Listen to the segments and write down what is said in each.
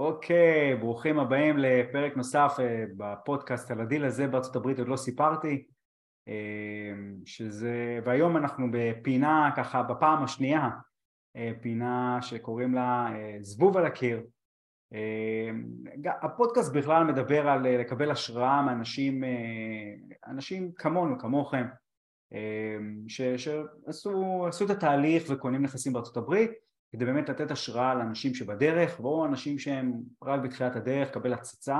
אוקיי, ברוכים הבאים לפרק נוסף אה, בפודקאסט על הדיל הזה בארצות הברית עוד לא סיפרתי אה, שזה, והיום אנחנו בפינה ככה בפעם השנייה אה, פינה שקוראים לה זבוב על הקיר הפודקאסט בכלל מדבר על לקבל השראה מאנשים אנשים כמונו, כמוכם שעשו את התהליך וקונים נכסים בארצות הברית כדי באמת לתת השראה לאנשים שבדרך, או אנשים שהם רק בתחילת הדרך, קבל הצצה,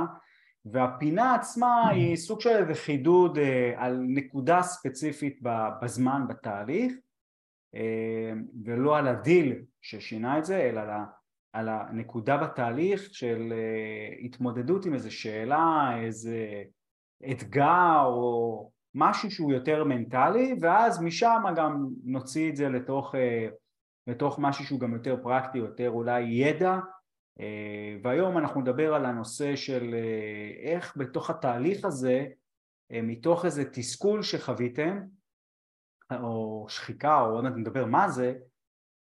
והפינה עצמה היא סוג של איזה חידוד אה, על נקודה ספציפית בזמן בתהליך, אה, ולא על הדיל ששינה את זה, אלא על, על הנקודה בתהליך של אה, התמודדות עם איזה שאלה, איזה אתגר או משהו שהוא יותר מנטלי, ואז משם גם נוציא את זה לתוך לתוך משהו שהוא גם יותר פרקטי, יותר אולי ידע. אה, והיום אנחנו נדבר על הנושא של אה, איך בתוך התהליך הזה אה, מתוך איזה תסכול שחוויתם או שחיקה או עוד מעט נדבר מה זה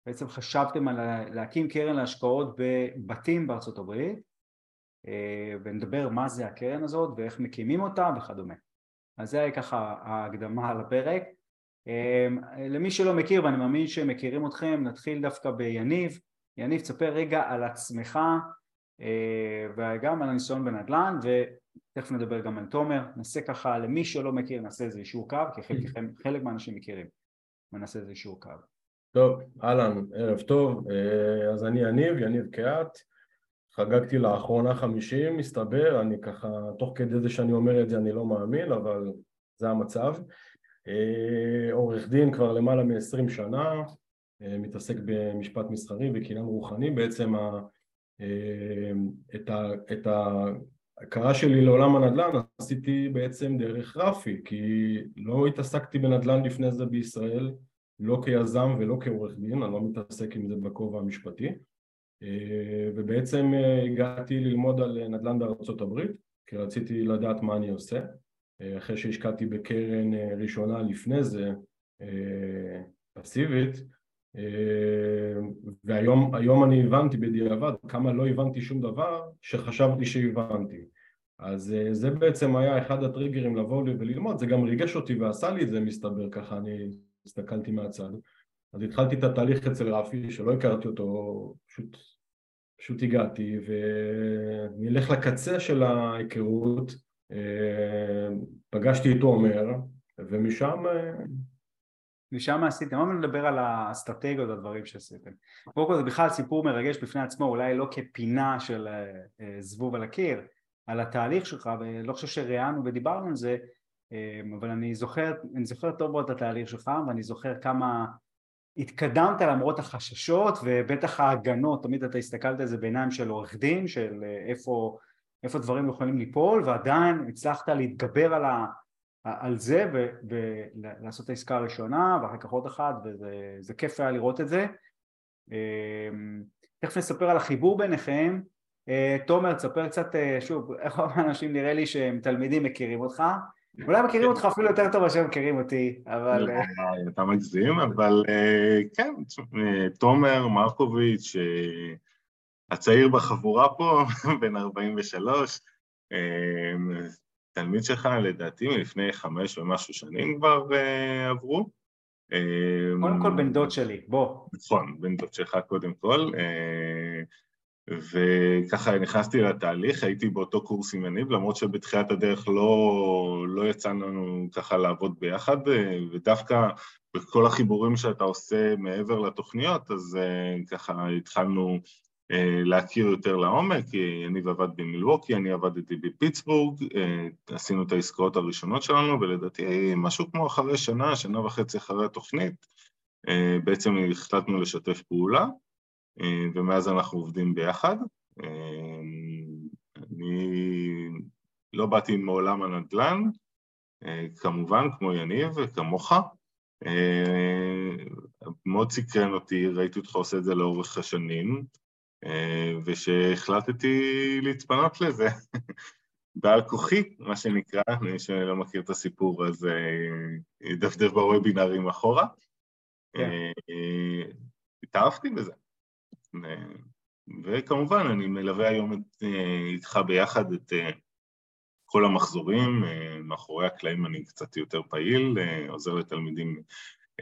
בעצם חשבתם על להקים קרן להשקעות בבתים בארצות הברית ונדבר מה זה הקרן הזאת ואיך מקימים אותה וכדומה. אז זה היה ככה ההקדמה על הפרק למי שלא מכיר ואני מאמין שמכירים אתכם נתחיל דווקא ביניב. יניב תספר רגע על עצמך אה, וגם על הניסיון בנדל"ן ותכף נדבר גם על תומר. נעשה ככה למי שלא מכיר נעשה איזה אישור קו כי חלק, חלק מהאנשים מכירים. ונעשה איזה אישור קו. טוב אהלן ערב טוב. אה, אז אני יניב יניב קהת. חגגתי לאחרונה חמישים מסתבר. אני ככה תוך כדי זה שאני אומר את זה אני לא מאמין אבל זה המצב עורך דין כבר למעלה מ-20 שנה, אה, מתעסק במשפט מסחרי וקניין רוחני, בעצם ה, אה, את, ה, את ההכרה שלי לעולם הנדל"ן עשיתי בעצם דרך רפי, כי לא התעסקתי בנדל"ן לפני זה בישראל, לא כיזם ולא כעורך דין, אני לא מתעסק עם זה בכובע המשפטי, ובעצם הגעתי ללמוד על נדל"ן בארצות הברית, כי רציתי לדעת מה אני עושה. אחרי שהשקעתי בקרן אה, ראשונה לפני זה, אה, פסיבית, אה, והיום אני הבנתי בדיעבד כמה לא הבנתי שום דבר שחשבתי שהבנתי. אז זה בעצם היה אחד הטריגרים לבוא וללמוד, זה גם ריגש אותי ועשה לי את זה מסתבר, ככה אני הסתכלתי מהצד. אז התחלתי את התהליך אצל רפי, שלא הכרתי אותו, פשוט, פשוט הגעתי, ונלך לקצה של ההיכרות, פגשתי את עומר, ומשם... משם עשיתם, מה נדבר על האסטרטגיות והדברים שעשיתם. קודם כל זה בכלל סיפור מרגש בפני עצמו, אולי לא כפינה של אה, זבוב על הקיר, על התהליך שלך, ולא חושב שראיינו ודיברנו על זה, אה, אבל אני זוכר, אני זוכר טוב מאוד את התהליך שלך, ואני זוכר כמה התקדמת למרות החששות, ובטח ההגנות, תמיד אתה הסתכלת על זה בעיניים של עורך דין, של אה, איפה איפה דברים יכולים ליפול ועדיין הצלחת להתגבר על, ה, על זה ולעשות את העסקה הראשונה ואחר כך עוד אחת וזה כיף היה לראות את זה. אמ, תכף נספר על החיבור ביניכם. אה, תומר תספר קצת אה, שוב איך אנשים נראה לי שהם תלמידים מכירים אותך. אולי מכירים אותך אפילו יותר טוב מאשר מכירים אותי, אבל... אה, אתה מגזים, אבל כן, תומר מרקוביץ', הצעיר בחבורה פה, בן 43, אמ, תלמיד שלך לדעתי מלפני חמש ומשהו שנים כבר uh, עברו. קודם כל בן דוד שלי, בוא. נכון, בן דוד שלך קודם כל. Uh, וככה נכנסתי לתהליך, הייתי באותו קורס עם יניב, למרות שבתחילת הדרך לא, לא יצא לנו ככה לעבוד ביחד, ודווקא בכל החיבורים שאתה עושה מעבר לתוכניות, אז ככה התחלנו אה, להכיר יותר לעומק, יניב עבד במילווקי, אני עבדתי בפיטסבורג, אה, עשינו את העסקאות הראשונות שלנו, ולדעתי משהו כמו אחרי שנה, שנה וחצי אחרי התוכנית, אה, בעצם החלטנו לשתף פעולה, ומאז אנחנו עובדים ביחד. אני לא באתי מעולם הנדל"ן, כמובן, כמו יניב וכמוך. מאוד סקרן אותי, ראיתי אותך עושה את זה לאורך השנים. אה, ושהחלטתי להתפנות לזה בעל כוחי, מה שנקרא, מי שלא מכיר את הסיפור אז אה, ידפדף בוובינרים אחורה. כן. אה, התאהבתי בזה. וכמובן אני מלווה היום את, איתך ביחד את כל המחזורים, מאחורי הקלעים אני קצת יותר פעיל, עוזר לתלמידים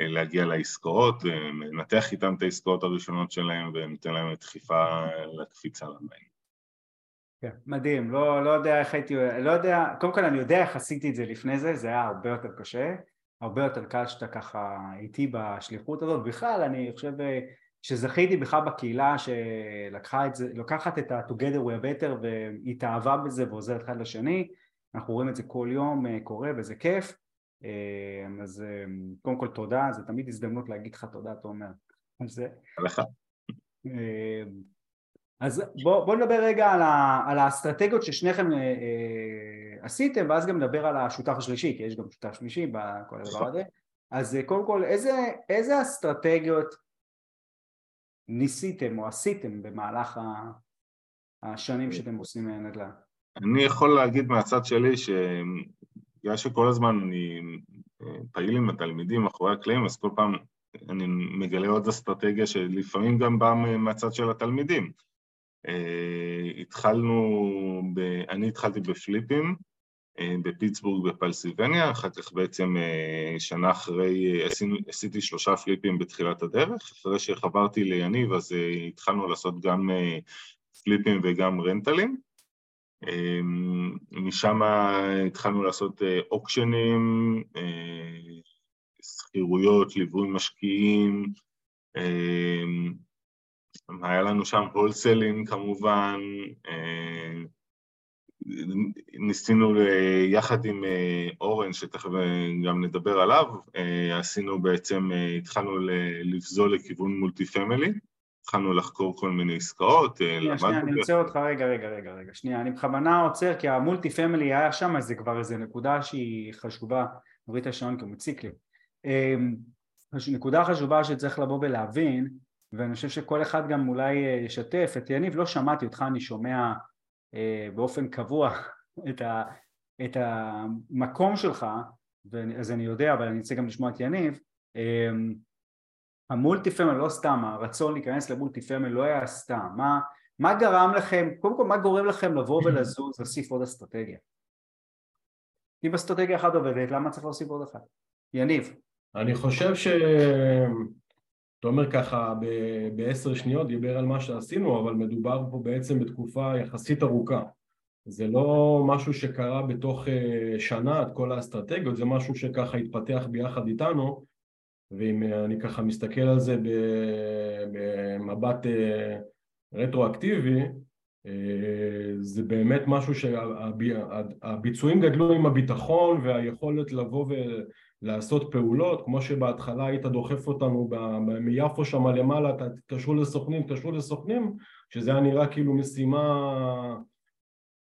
להגיע לעסקאות, מנתח איתם את העסקאות הראשונות שלהם ונותן להם דחיפה לקפיצה למים. כן, מדהים, לא, לא יודע איך הייתי, לא יודע, קודם כל אני יודע איך עשיתי את זה לפני זה, זה היה הרבה יותר קשה, הרבה יותר קל שאתה ככה איתי בשליחות הזאת, בכלל אני חושב שזכיתי בכלל בקהילה שלקחה את את ה-together we are better והתאהבה בזה ועוזרת אחד לשני, אנחנו רואים את זה כל יום אה, קורה וזה כיף, אה, אז אה, קודם כל תודה, זה תמיד הזדמנות להגיד לך תודה תומר על זה. לך. אז בואו בוא נדבר רגע על, ה, על האסטרטגיות ששניכם אה, אה, עשיתם ואז גם נדבר על השותף השלישי כי יש גם שותף שלישי בכל הדבר. הזה אז אה, קודם כל איזה, איזה אסטרטגיות ניסיתם או עשיתם במהלך השנים שאתם עושים נדל"ן? אני יכול להגיד מהצד שלי שבגלל שכל הזמן אני אה, פעיל עם התלמידים מאחורי הקלעים אז כל פעם אני מגלה עוד אסטרטגיה שלפעמים גם באה מהצד של התלמידים. Uh, התחלנו, ב... אני התחלתי בפליפים uh, בפיטסבורג בפלסיבניה, אחר כך בעצם שנה אחרי עשינו, עשיתי שלושה פליפים בתחילת הדרך, אחרי שחברתי ליניב אז התחלנו לעשות גם פליפים וגם רנטלים, משם התחלנו לעשות אוקשנים, שכירויות, ליווי משקיעים, היה לנו שם הולסלים כמובן, אה, ניסינו יחד עם אה, אורן, שתכף גם נדבר עליו, אה, עשינו בעצם, התחלנו לגזול לכיוון multifamily, התחלנו לחקור כל מיני עסקאות, שנייה, שנייה, אני עוצר אותך רגע, רגע, רגע, רגע, שנייה, אני בכוונה עוצר כי ה multifamily היה שם, אז זה כבר איזה נקודה שהיא חשובה, נוריד את השעון כי הוא מציק לי. נקודה חשובה שצריך לבוא ולהבין, ואני חושב שכל אחד גם אולי אה, ישתף, את יניב לא שמעתי אותך, אני שומע אה, באופן קבוע את, ה, את המקום שלך, אז אני יודע, אבל אני רוצה גם לשמוע את יניב, אה, המולטי פמיל לא סתם, הרצון להיכנס למולטי פמיל לא היה סתם, מה, מה גרם לכם, קודם כל מה גורם לכם לבוא ולזוז, להוסיף עוד אסטרטגיה? אם אסטרטגיה אחת עובדת, למה צריך להוסיף עוד אחת? יניב. אני חושב ש... תומר ככה בעשר שניות דיבר על מה שעשינו, אבל מדובר פה בעצם בתקופה יחסית ארוכה. זה לא משהו שקרה בתוך אה, שנה, את כל האסטרטגיות, זה משהו שככה התפתח ביחד איתנו, ואם אני ככה מסתכל על זה במבט אה, רטרואקטיבי, אה, זה באמת משהו שהביצועים גדלו עם הביטחון והיכולת לבוא ולעשות פעולות, כמו שבהתחלה היית דוחף אותנו מיפו שם למעלה, תתקשרו לסוכנים, תתקשרו לסוכנים, שזה היה נראה כאילו משימה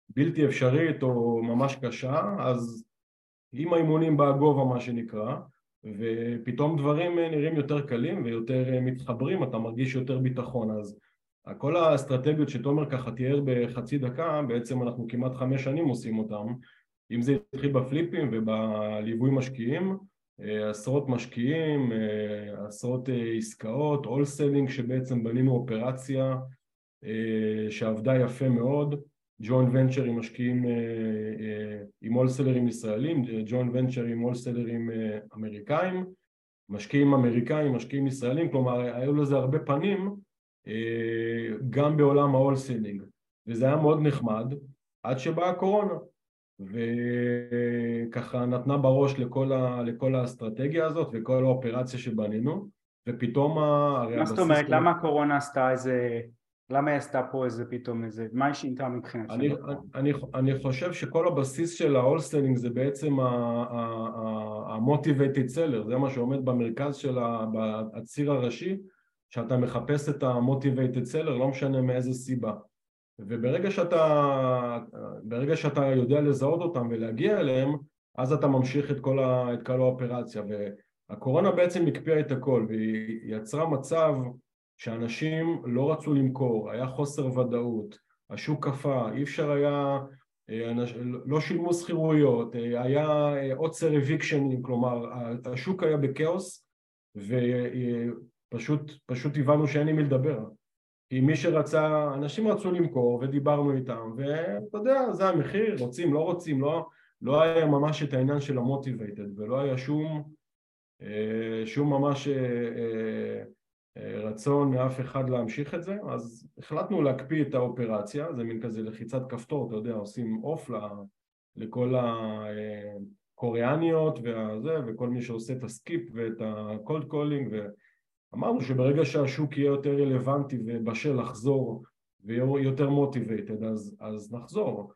בלתי אפשרית או ממש קשה, אז עם האימונים בא הגובה מה שנקרא, ופתאום דברים נראים יותר קלים ויותר מתחברים, אתה מרגיש יותר ביטחון, אז כל האסטרטגיות שתומר ככה תיאר בחצי דקה, בעצם אנחנו כמעט חמש שנים עושים אותם, אם זה התחיל ב flipים ובליווי משקיעים, אה, עשרות משקיעים, אה, עשרות אה, עסקאות, wholesaling שבעצם בנינו אופרציה שעבדה יפה מאוד, joint venture עם משקיעים עם wholesalerים ישראלים, joint venture עם wholesalerים אמריקאים, משקיעים אמריקאים, משקיעים ישראלים, כלומר היו לזה הרבה פנים אה, גם בעולם ה wholesaling וזה היה מאוד נחמד עד שבאה הקורונה וככה נתנה בראש לכל, ה, לכל האסטרטגיה הזאת וכל האופרציה שבנינו ופתאום מה זאת אומרת? למה הקורונה עשתה איזה... למה היא עשתה פה איזה פתאום איזה... מה היא שינתה מבחינת אני, אני, אני חושב שכל הבסיס של ה wholesaling זה בעצם ה-motivated seller זה מה שעומד במרכז של הציר הראשי שאתה מחפש את ה-motivated seller, לא משנה מאיזה סיבה. וברגע שאתה, ברגע שאתה יודע לזהות אותם ולהגיע אליהם, אז אתה ממשיך את כל, ה, את כל האופרציה. והקורונה בעצם הקפיאה את הכל, והיא יצרה מצב שאנשים לא רצו למכור, היה חוסר ודאות, השוק קפא, אי אפשר היה, לא שילמו שכירויות, היה עוצר אביקשנים, כלומר השוק היה בכאוס, פשוט, פשוט הבנו שאין עם מי לדבר. כי מי שרצה, אנשים רצו למכור ודיברנו איתם ואתה יודע, זה המחיר, רוצים, לא רוצים, לא, לא היה ממש את העניין של המוטיבייטד ולא היה שום, אה, שום ממש אה, רצון מאף אחד להמשיך את זה, אז החלטנו להקפיא את האופרציה, זה מין כזה לחיצת כפתור, אתה יודע, עושים אוף לכל הקוריאניות והזה, וכל מי שעושה את ה skip ואת ה cold calling, ואמרנו שברגע שהשוק יהיה יותר רלוונטי ובשל לחזור ויהיה יותר motivated, אז, אז נחזור.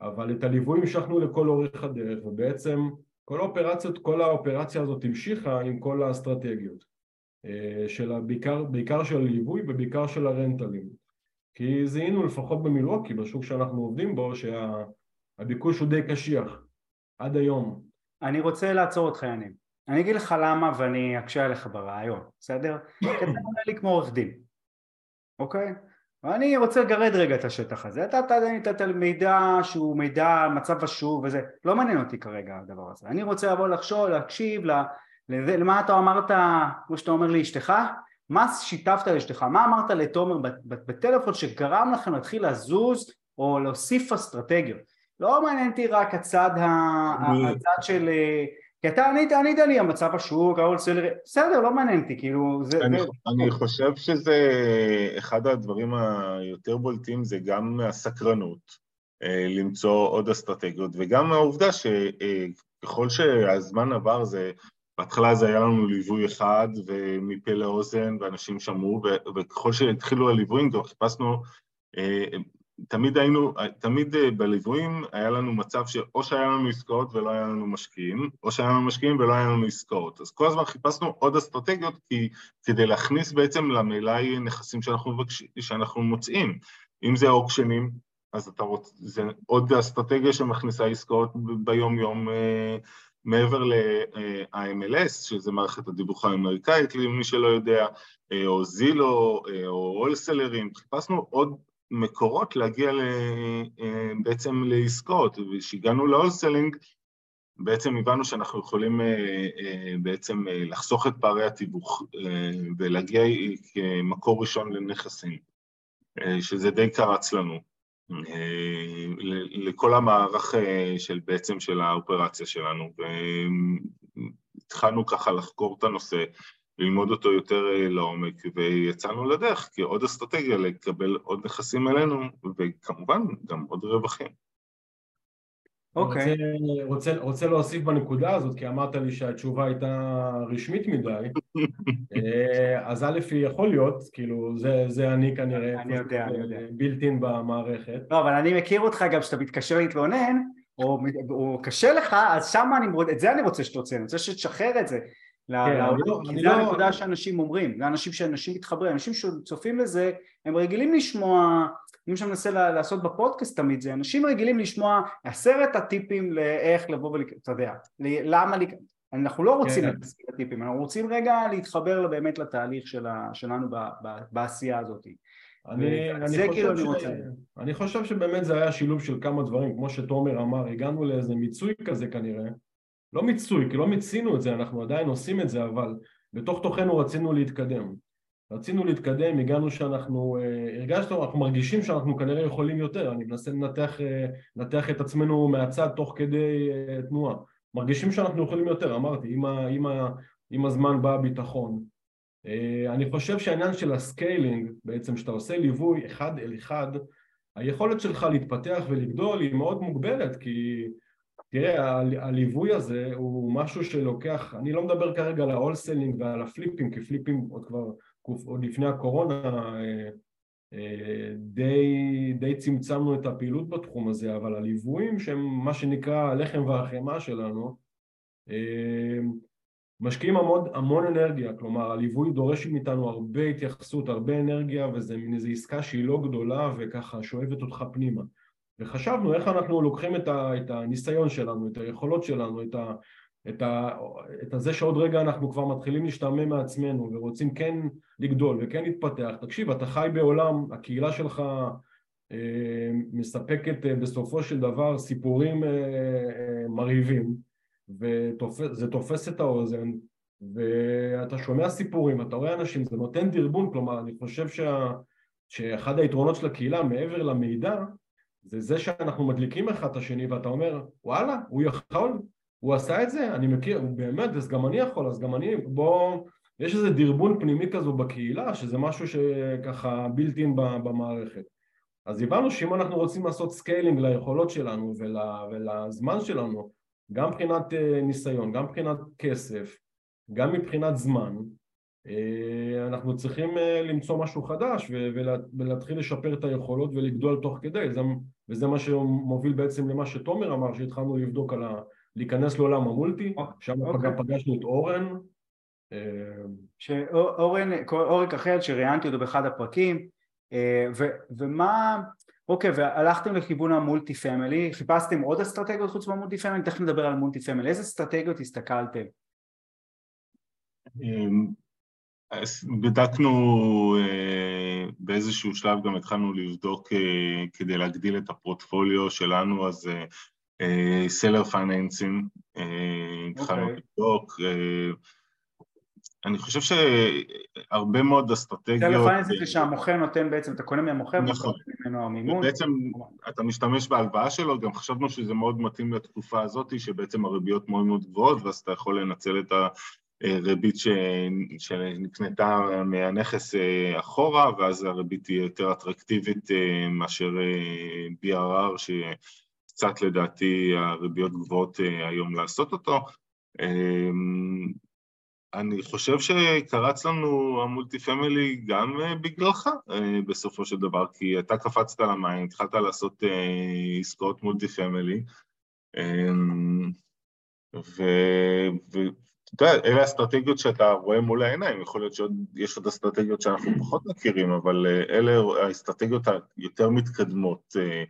אבל את הליווי המשכנו לכל אורך הדרך, ובעצם כל האופרציות, כל האופרציה הזאת המשיכה עם כל האסטרטגיות. אה, של בעיקר, בעיקר של הליווי ובעיקר של ה rentalים כי זיהינו לפחות במילווקי, בשוק שאנחנו עובדים בו, שהביקוש הוא די קשיח עד היום. אני רוצה לעצור אותך יניב. אני אגיד לך למה ואני אקשה עליך ברעיון, בסדר? כי אתה אומר לי כמו עורך דין, אוקיי? ואני רוצה לגרד רגע את השטח הזה. אתה נתת מידע שהוא מידע מצב השוק וזה, לא מעניין אותי כרגע הדבר הזה. אני רוצה לבוא לחשוב, להקשיב, למה אתה אמרת, כמו שאתה אומר לאשתך, מה שיתפת לאשתך, מה אמרת לתומר בטלפון שגרם לכם להתחיל לזוז או להוסיף אסטרטגיות. לא מעניין אותי רק הצד, הצד של... כי אתה ענית, ענית לי המצב השוק, ההולסלר, בסדר, לא מעניין אותי, כאילו... זה, אני, זה... אני חושב שזה אחד הדברים היותר בולטים, זה גם הסקרנות אה, למצוא עוד אסטרטגיות, וגם העובדה שככל שהזמן עבר זה בהתחלה זה היה לנו ליווי אחד ומפה לאוזן ואנשים שמעו וככל שהתחילו הליוויים גם חיפשנו, אה, תמיד היינו, תמיד אה, בליוויים היה לנו מצב שאו שהיה לנו עסקאות ולא היה לנו משקיעים, או שהיה לנו משקיעים ולא היה לנו עסקאות. אז כל הזמן חיפשנו עוד אסטרטגיות כי, כדי להכניס בעצם למלאי נכסים שאנחנו, מבקש, שאנחנו מוצאים. אם זה אוקשנים, אז אתה רוצה, זה עוד אסטרטגיה שמכניסה עסקאות ביום יום אה, מעבר ל-IMLS, שזה מערכת הדיווח האמריקאית, למי שלא יודע, אה, או זילו, אה, או הולסלרים, חיפשנו עוד מקורות להגיע אה, בעצם לעסקאות, וכשהגענו להולסלינג, בעצם הבנו שאנחנו יכולים בעצם לחסוך את פערי התיווך ולהגיע כמקור ראשון לנכסים, שזה די קרץ לנו. אה, לכל המערך אה, של בעצם של האופרציה שלנו והתחלנו ככה לחקור את הנושא, ללמוד אותו יותר אה, לעומק ויצאנו לדרך כעוד אסטרטגיה לקבל עוד נכסים אלינו וכמובן גם עוד רווחים. אוקיי. Okay. רוצה, רוצה, רוצה להוסיף בנקודה הזאת, כי אמרת לי שהתשובה הייתה רשמית מדי, אה, אז א', היא יכול להיות, כאילו, זה, זה אני כנראה, אני יודע, אני יודע. בילטין במערכת. לא, אבל אני מכיר אותך גם כשאתה מתקשר להתלונן, או, או קשה לך, אז שם אני, את זה אני רוצה שתוצא, אני רוצה שתשחרר את זה. כן, לעולם, לא, כי זה לא... הנקודה שאנשים אומרים, זה אנשים שאנשים מתחברים, אנשים שצופים לזה, הם רגילים לשמוע אם שאני מנסה לעשות בפודקאסט תמיד זה אנשים רגילים לשמוע עשרת הטיפים לאיך לבוא ול... אתה יודע, למה, אנחנו לא רוצים כן. את הטיפים, אנחנו רוצים רגע להתחבר באמת לתהליך שלה, שלנו ב, ב, בעשייה הזאת. אני, אני, חושב כאילו ש... רוצה... אני חושב שבאמת זה היה שילוב של כמה דברים, כמו שתומר אמר, הגענו לאיזה מיצוי כזה כנראה, לא מיצוי, כי לא מיצינו את זה, אנחנו עדיין עושים את זה, אבל בתוך תוכנו רצינו להתקדם. רצינו להתקדם, הגענו שאנחנו, אה, הרגשנו, אנחנו מרגישים שאנחנו כנראה יכולים יותר, אני מנסה לנתח, אה, לנתח את עצמנו מהצד תוך כדי אה, תנועה, מרגישים שאנחנו יכולים יותר, אמרתי, עם, ה, עם, ה, עם הזמן בא הביטחון. אני חושב שהעניין של ה scaling, בעצם שאתה עושה ליווי אחד אל אחד, היכולת שלך להתפתח ולגדול היא מאוד מוגבלת, כי תראה, הליווי הזה הוא משהו שלוקח, אני לא מדבר כרגע על ה wholesaling ועל ה flipים, כי flipים עוד כבר עוד לפני הקורונה אה, אה, די, די צמצמנו את הפעילות בתחום הזה, אבל הליוויים שהם מה שנקרא הלחם והחמאה שלנו אה, משקיעים המון, המון אנרגיה, כלומר הליווי דורש מאיתנו הרבה התייחסות, הרבה אנרגיה וזה מין איזו עסקה שהיא לא גדולה וככה שואבת אותך פנימה וחשבנו איך אנחנו לוקחים את, ה, את הניסיון שלנו, את היכולות שלנו, את, ה, את, ה, את הזה שעוד רגע אנחנו כבר מתחילים להשתעמם מעצמנו ורוצים כן לגדול וכן להתפתח, תקשיב, אתה חי בעולם, הקהילה שלך אה, מספקת אה, בסופו של דבר סיפורים אה, אה, מרהיבים וזה תופס את האוזן ואתה שומע סיפורים, אתה רואה אנשים, זה נותן דרבון, כלומר אני חושב שה... שאחד היתרונות של הקהילה מעבר למידע זה זה שאנחנו מדליקים אחד את השני ואתה אומר וואלה הוא יכול, הוא עשה את זה, אני מכיר, הוא באמת, אז גם אני יכול, אז גם אני, בוא, יש איזה דרבון פנימי כזו בקהילה שזה משהו שככה built in במערכת. אז הבנו שאם אנחנו רוצים לעשות scaling ליכולות שלנו ול, ולזמן שלנו גם מבחינת אה, ניסיון, גם מבחינת כסף, גם מבחינת זמן אנחנו צריכים אה, למצוא משהו חדש ולהתחיל לשפר את היכולות ולגדול תוך כדי. זה, וזה מה שמוביל בעצם למה שתומר אמר שהתחלנו לבדוק על ה... להיכנס לעולם המולטי, שם okay. אוקיי. פגשנו את אורן. שאורן, אורן כחל שראיינתי אותו באחד הפרקים. ו, ומה, אוקיי והלכתם לכיוון ה multifamily, חיפשתם עוד אסטרטגיות חוץ מה multifamily, תכף נדבר על multifamily, איזה אסטרטגיות הסתכלתם? בדקנו אה, באיזשהו שלב גם התחלנו לבדוק אה, כדי להגדיל את הפורטפוליו שלנו אז seller אה, financing התחלנו אוקיי. לבדוק אני חושב שהרבה מאוד אסטרטגיות... סלר פייננסים זה שהמוכר נותן בעצם, אתה קונה מהמוכר נכון, ממנו המימון. בעצם אתה משתמש בהלוואה שלו, גם חשבנו שזה מאוד מתאים לתקופה הזאת שבעצם הריביות מאוד מאוד גבוהות ואז אתה יכול לנצל את ה... ריבית שנקנתה מהנכס אה, אחורה ואז הריבית תהיה יותר אטרקטיבית אה, מאשר אה, BRR שקצת לדעתי הריביות גבוהות היום לעשות אותו. אני חושב שקרץ לנו ה multifamily גם בגללך בסופו של דבר, כי אתה קפצת למים, התחלת לעשות עסקאות multifamily ו... אתה יודע, אלה האסטרטגיות שאתה רואה מול העיניים, יכול להיות שיש עוד אסטרטגיות שאנחנו פחות מכירים, אבל אה, אלה האסטרטגיות היותר מתקדמות. אה,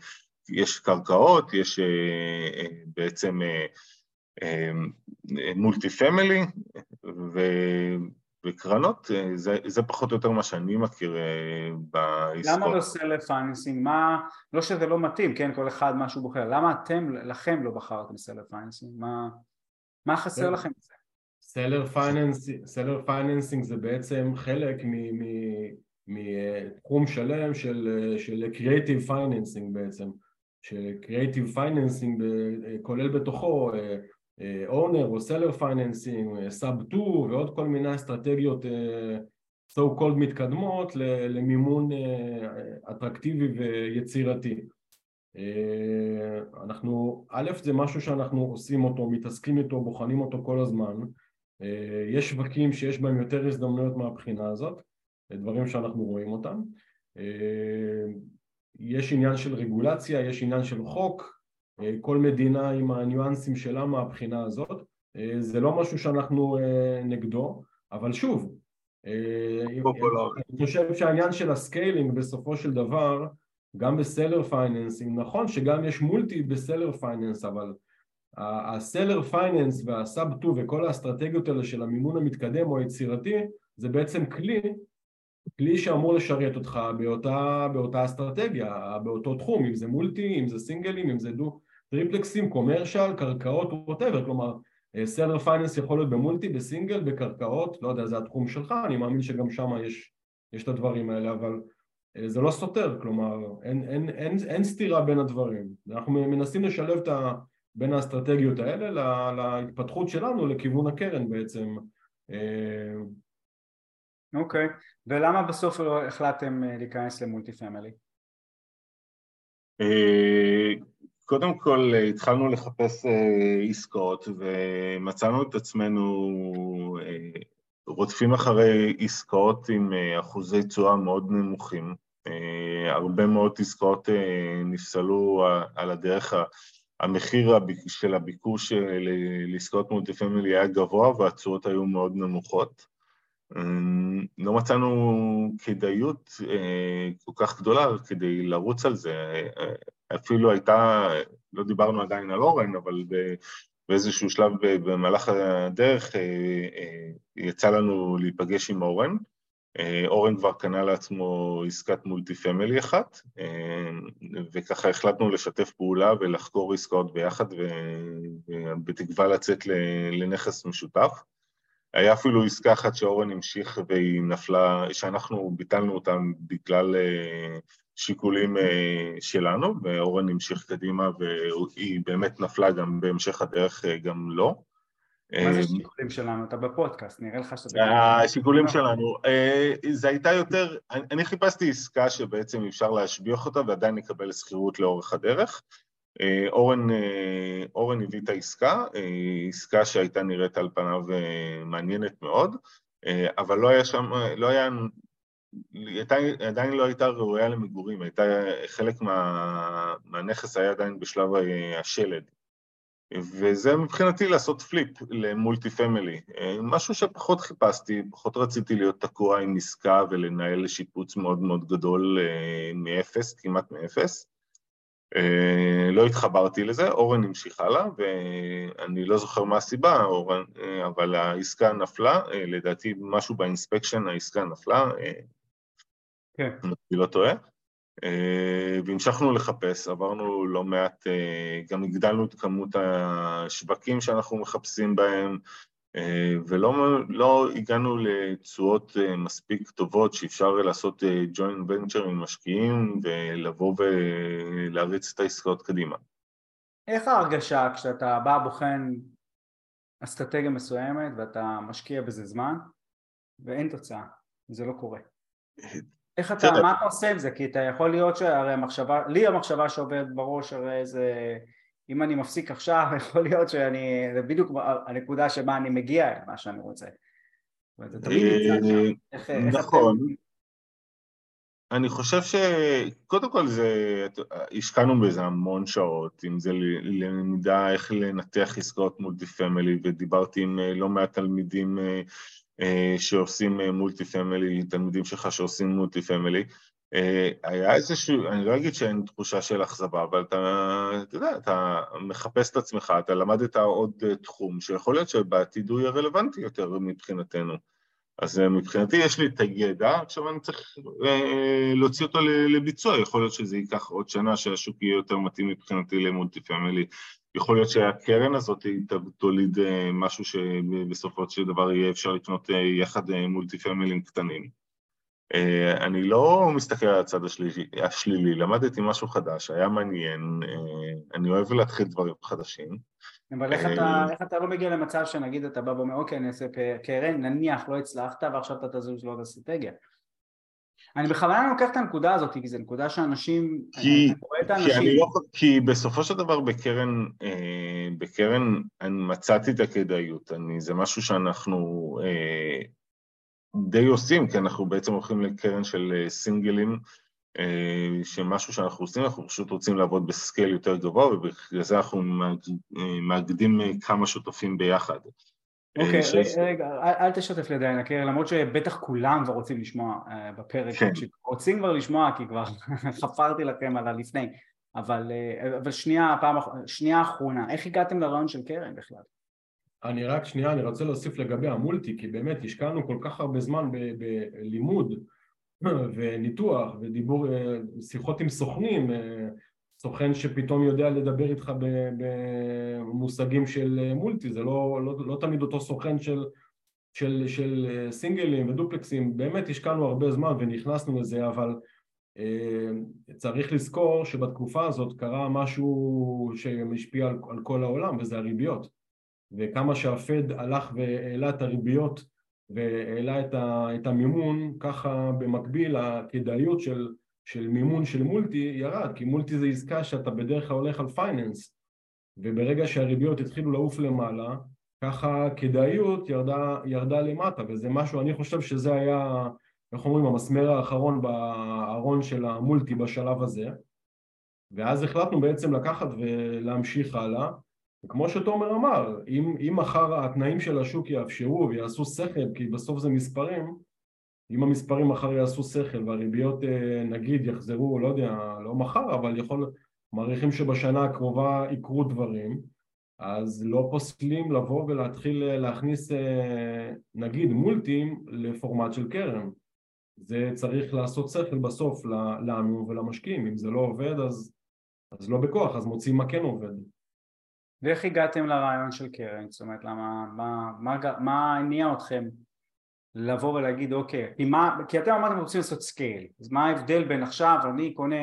יש קרקעות, יש אה, בעצם multifamily וקרנות, זה, זה פחות או יותר מה שאני מכיר בעסקות. למה לא seller financing? מה, לא שזה לא מתאים, כן, כל אחד מה שהוא בוחר, למה אתם, לכם לא בחרתם seller financing? מה, מה חסר. לכם בזה? seller financing זה בעצם חלק מתחום שלם של, של Creative Financing בעצם, ש-Creative Financing כולל בתוכו owner או seller financing, sub 2 ועוד כל מיני אסטרטגיות so called מתקדמות למימון אטרקטיבי ויצירתי. אנחנו, א' זה משהו שאנחנו עושים אותו, מתעסקים איתו, בוחנים אותו כל הזמן אה, יש שווקים שיש בהם יותר הזדמנויות מהבחינה הזאת, דברים שאנחנו רואים אותם. אה, יש עניין של רגולציה, יש עניין של חוק, אה, כל מדינה עם הניואנסים שלה מהבחינה הזאת. זה לא משהו שאנחנו נגדו, אבל שוב, אני חושב שהעניין של ה scaling בסופו של דבר, גם ב seller financing, נכון שגם יש multi ב seller finance, אבל ה seller finance וה sub 2 וכל האסטרטגיות האלה של המימון המתקדם או היצירתי זה בעצם כלי, כלי שאמור לשרת אותך באותה, באותה אסטרטגיה, באותו תחום, אם זה multi, אם זה סינגלים, אם זה דו טריפלקסים, commercial, קרקעות, whatever, כלומר seller finance יכול להיות ב multi, בסינגל, בקרקעות, לא יודע, זה התחום שלך, אני מאמין שגם שם יש, יש את הדברים האלה, אבל אה, זה לא סותר, כלומר אין, אין, אין, אין סתירה בין הדברים, אנחנו מנסים לשלב את ה... בין האסטרטגיות האלה להתפתחות שלנו לכיוון הקרן בעצם. אה, אוקיי, okay. ולמה בסוף לא החלטתם אה, להיכנס למולטי פמילי? אה, קודם כל התחלנו לחפש עסקאות ומצאנו את עצמנו רודפים אחרי עסקאות עם אחוזי תשואה מאוד נמוכים. הרבה מאוד עסקאות נפסלו על הדרך המחיר של הביקוש אה, לעסקאות מולטי פמילי היה גבוה והתשואות היו מאוד נמוכות. אמ, לא מצאנו כדאיות אה, כל כך גדולה כדי לרוץ על זה, אה, אפילו הייתה, לא דיברנו עדיין על אורן, אבל באיזשהו שלב במהלך הדרך יצא לנו להיפגש עם אורן, אורן כבר קנה לעצמו עסקת מולטי פמילי אחת, אה, וככה החלטנו לשתף פעולה ולחקור עסקאות ביחד, ובתקווה לצאת לנכס משותף. היה אפילו עסקה אחת שאורן המשיך והיא נפלה, שאנחנו ביטלנו אותה בגלל שיקולים שלנו, ואורן המשיך קדימה והיא באמת נפלה גם בהמשך הדרך גם לא. מה זה השיקולים שלנו? אתה בפודקאסט, נראה לך שאתה... השיקולים שלנו, זה הייתה יותר, אני חיפשתי עסקה שבעצם אפשר להשביח אותה ועדיין לקבל שכירות לאורך הדרך. אורן, אורן הביא את העסקה, עסקה שהייתה נראית על פניו מעניינת מאוד, אבל לא היה שם, לא היה, הייתה, עדיין לא הייתה ראויה למגורים, הייתה, חלק מה, מהנכס היה עדיין בשלב השלד. וזה מבחינתי לעשות flip ל multi family, משהו שפחות חיפשתי, פחות רציתי להיות תקוע עם עסקה ולנהל שיפוץ מאוד מאוד גדול מאפס, כמעט מאפס. לא התחברתי לזה, אורן המשיך הלאה, ואני לא זוכר מה הסיבה, אורן, אבל העסקה נפלה, לדעתי משהו ב inspection העסקה נפלה, כן. אני לא טועה. והמשכנו לחפש, עברנו לא מעט, גם הגדלנו את כמות השווקים שאנחנו מחפשים בהם, ולא לא הגענו לתשואות מספיק טובות שאפשר לעשות ג'וינט ונצ'ר עם משקיעים ולבוא ולהריץ את העסקאות קדימה. איך ההרגשה כשאתה בא בוחן אסטרטגיה מסוימת ואתה משקיע בזה זמן ואין תוצאה, זה לא קורה? איך אתה, מה אתה עושה עם זה? כי אתה יכול להיות שהרי המחשבה, לי המחשבה שעובדת בראש הרי זה אם אני מפסיק עכשיו יכול להיות שאני, זה בדיוק הנקודה שבה אני מגיע אל מה שאני רוצה. שם. נכון. אני חושב שקודם כל זה, השקענו בזה המון שעות, אם זה למידה איך לנתח עסקאות מולטי פמילי ודיברתי עם לא מעט תלמידים שעושים multi family, תלמידים שלך שעושים multi family, היה איזשהו, אני לא אגיד שאין תחושה של אכזבה, אבל אתה, אתה יודע, אתה מחפש את עצמך, אתה למדת עוד תחום שיכול להיות שבעתיד הוא יהיה רלוונטי יותר מבחינתנו. אז מבחינתי יש לי את הידע, עכשיו אני צריך להוציא אותו לביצוע, יכול להיות שזה ייקח עוד שנה שהשוק יהיה יותר מתאים מבחינתי ל multi family יכול להיות שהקרן הזאת תוליד אה, משהו שבסופו של דבר יהיה אפשר לקנות אה, יחד אה, מולטי פמילים קטנים. אני לא מסתכל על הצד השלילי, השלילי, למדתי משהו חדש, היה מעניין, אני אוהב להתחיל דברים חדשים. אבל איך אתה, איך אתה לא מגיע למצב שנגיד אתה בא ואומר אוקיי אני אעשה קרן, נניח לא הצלחת ועכשיו אתה תזוז לעוד אסטרטגיה אני בכוונה לוקח את הנקודה הזאת, כי זו נקודה שאנשים, כי, אני רואה את האנשים... כי, לא, כי בסופו של דבר בקרן, אה, בקרן אני מצאתי את הכדאיות, אני, זה משהו שאנחנו אה, די עושים, כי אנחנו בעצם הולכים לקרן של אה, סינגלים, אה, שמשהו שאנחנו עושים, אנחנו פשוט רוצים לעבוד בסקייל יותר גבוה, ובגלל זה אנחנו מאגדים אה, כמה שותפים ביחד. אוקיי, okay, רגע, אל תשתף לי עדיין הקרן, למרות שבטח כולם כבר רוצים לשמוע uh, בפרק, כן. רוצים כבר לשמוע כי כבר חפרתי לכם על הלפני, אבל, uh, אבל שנייה, פעם, שנייה אחרונה, איך הגעתם לרעיון של קרן בכלל? אני רק שנייה, אני רוצה להוסיף לגבי המולטי, כי באמת השקענו כל כך הרבה זמן בלימוד וניתוח ודיבור, אה, שיחות עם סוכנים, סוכן שפתאום יודע לדבר איתך במושגים של מולטי, זה לא, לא, לא תמיד אותו סוכן של, של, של סינגלים ודופלקסים, באמת השקענו הרבה זמן ונכנסנו לזה, אבל אה, צריך לזכור שבתקופה הזאת קרה משהו שמשפיע על, על כל העולם וזה הריביות. וכמה שהפד הלך והעלה את הריביות והעלה את, ה, את המימון, ככה במקביל הכדאיות של של מימון של מולטי ירד, כי מולטי זה עסקה שאתה בדרך כלל הולך על פייננס, וברגע שהריביות התחילו לעוף למעלה, ככה הכדאיות ירדה, ירדה למטה, וזה משהו, אני חושב שזה היה, איך אומרים, המסמר האחרון בארון של המולטי בשלב הזה, ואז החלטנו בעצם לקחת ולהמשיך הלאה, וכמו שתומר אמר, אם, אם מחר התנאים של השוק יאפשרו ויעשו שכל, כי בסוף זה מספרים, אם המספרים מחר יעשו שכל והריביות אה, נגיד יחזרו, לא יודע, לא מחר, אבל יכול, מעריכים שבשנה הקרובה יקרו דברים, אז לא פוסלים לבוא ולהתחיל אה, להכניס אה, נגיד מולטים לפורמט של קרן. זה צריך לעשות שכל בסוף לנו ולמשקיעים, אם זה לא עובד אז, אז לא בכוח, אז מוצאים מה כן עובד. ואיך הגעתם לרעיון של קרן? זאת אומרת, למה, מה, מה, מה הניע אתכם לבוא ולהגיד אוקיי, כי, מה, כי אתם אמרתם רוצים לעשות scale, אז מה ההבדל בין עכשיו אני קונה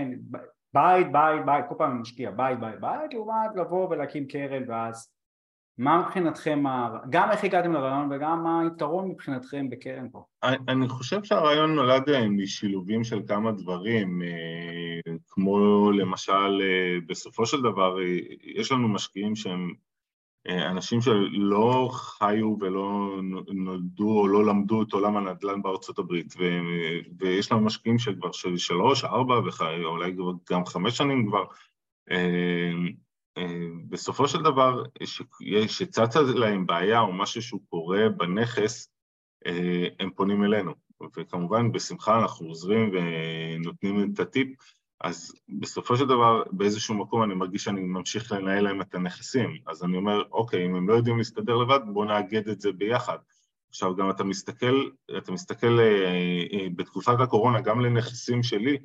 בית, בית, בית, כל פעם אני משקיע בית, בית, בית, לעומת לבוא ולהקים קרן ואז מה מבחינתכם, גם איך הגעתם לרעיון וגם מה היתרון מבחינתכם בקרן פה? אני חושב שהרעיון נולד אה, משילובים של כמה דברים, אה, כמו למשל אה, בסופו של דבר יש לנו משקיעים שהם אנשים שלא חיו ולא נולדו או לא למדו את עולם הנדל"ן בארצות הברית ו, ויש לנו משקיעים שכבר של שלוש, ארבע ואולי גם חמש שנים כבר בסופו של דבר, שצצה להם בעיה או משהו שהוא קורה בנכס, הם פונים אלינו, וכמובן בשמחה אנחנו עוזרים ונותנים את הטיפ, אז בסופו של דבר באיזשהו מקום אני מרגיש שאני ממשיך לנהל להם את הנכסים, אז אני אומר, אוקיי, אם הם לא יודעים להסתדר לבד, בואו נאגד את זה ביחד. עכשיו גם אתה מסתכל, אתה מסתכל בתקופת הקורונה גם לנכסים שלי,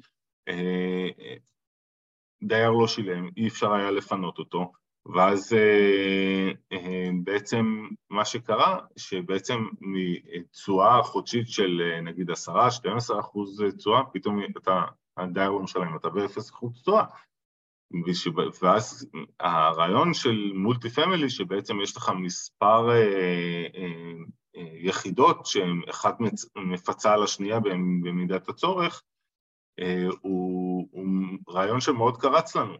דייר לא שילם, אי אפשר היה לפנות אותו, ואז אה, אה, בעצם מה שקרה, שבעצם מתשואה חודשית של אה, נגיד עשרה, 12 אחוז תשואה, פתאום אתה, הדייר לא משלם, אתה באפס אחוז תשואה. ואז הרעיון של multi family, שבעצם יש לך מספר אה, אה, אה, יחידות שאחת מפצה על השנייה במידת הצורך, אה, הוא, הוא רעיון שמאוד קרץ לנו,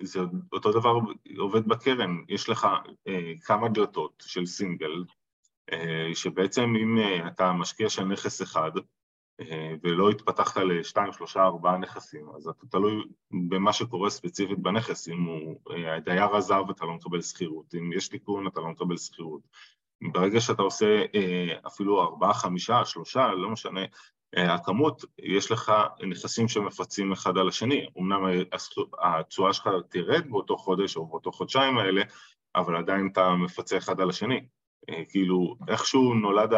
וזה אותו דבר עובד בקרן, יש לך אה, כמה דלתות של סינגל, אה, שבעצם אם אתה משקיע של נכס אחד, ולא התפתחת לשתיים, שלושה, ארבעה נכסים, אז אתה תלוי במה שקורה ספציפית בנכס, אם הוא, הדייר עזב אתה לא מקבל שכירות, אם יש תיקון אתה לא מקבל שכירות. ברגע שאתה עושה אפילו ארבעה, חמישה, שלושה, לא משנה, אה, הכמות, יש לך נכסים שמפצים אחד על השני, אמנם התשואה שלך תרד באותו חודש או באותו חודשיים האלה, אבל עדיין אתה מפצה אחד על השני. אה, כאילו, איכשהו נולד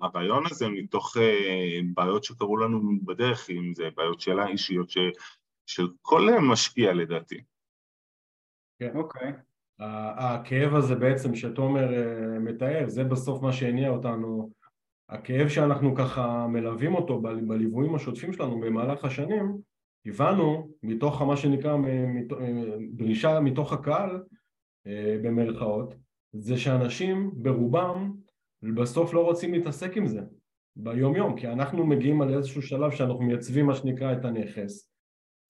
הרעיון הזה מתוך אה, בעיות שקרו לנו בדרך, אם זה בעיות שאלה אישיות ש, של כל משקיע לדעתי. כן, אוקיי. הכאב הזה בעצם שתומר מתאר, זה בסוף מה שהניע אותנו הכאב שאנחנו ככה מלווים אותו בליוויים השוטפים שלנו במהלך השנים, הבנו מתוך מה שנקרא דרישה מתוך הקהל אה, במרכאות, זה שאנשים ברובם בסוף לא רוצים להתעסק עם זה ביום יום, כי אנחנו מגיעים על איזשהו שלב שאנחנו מייצבים מה שנקרא את הנכס,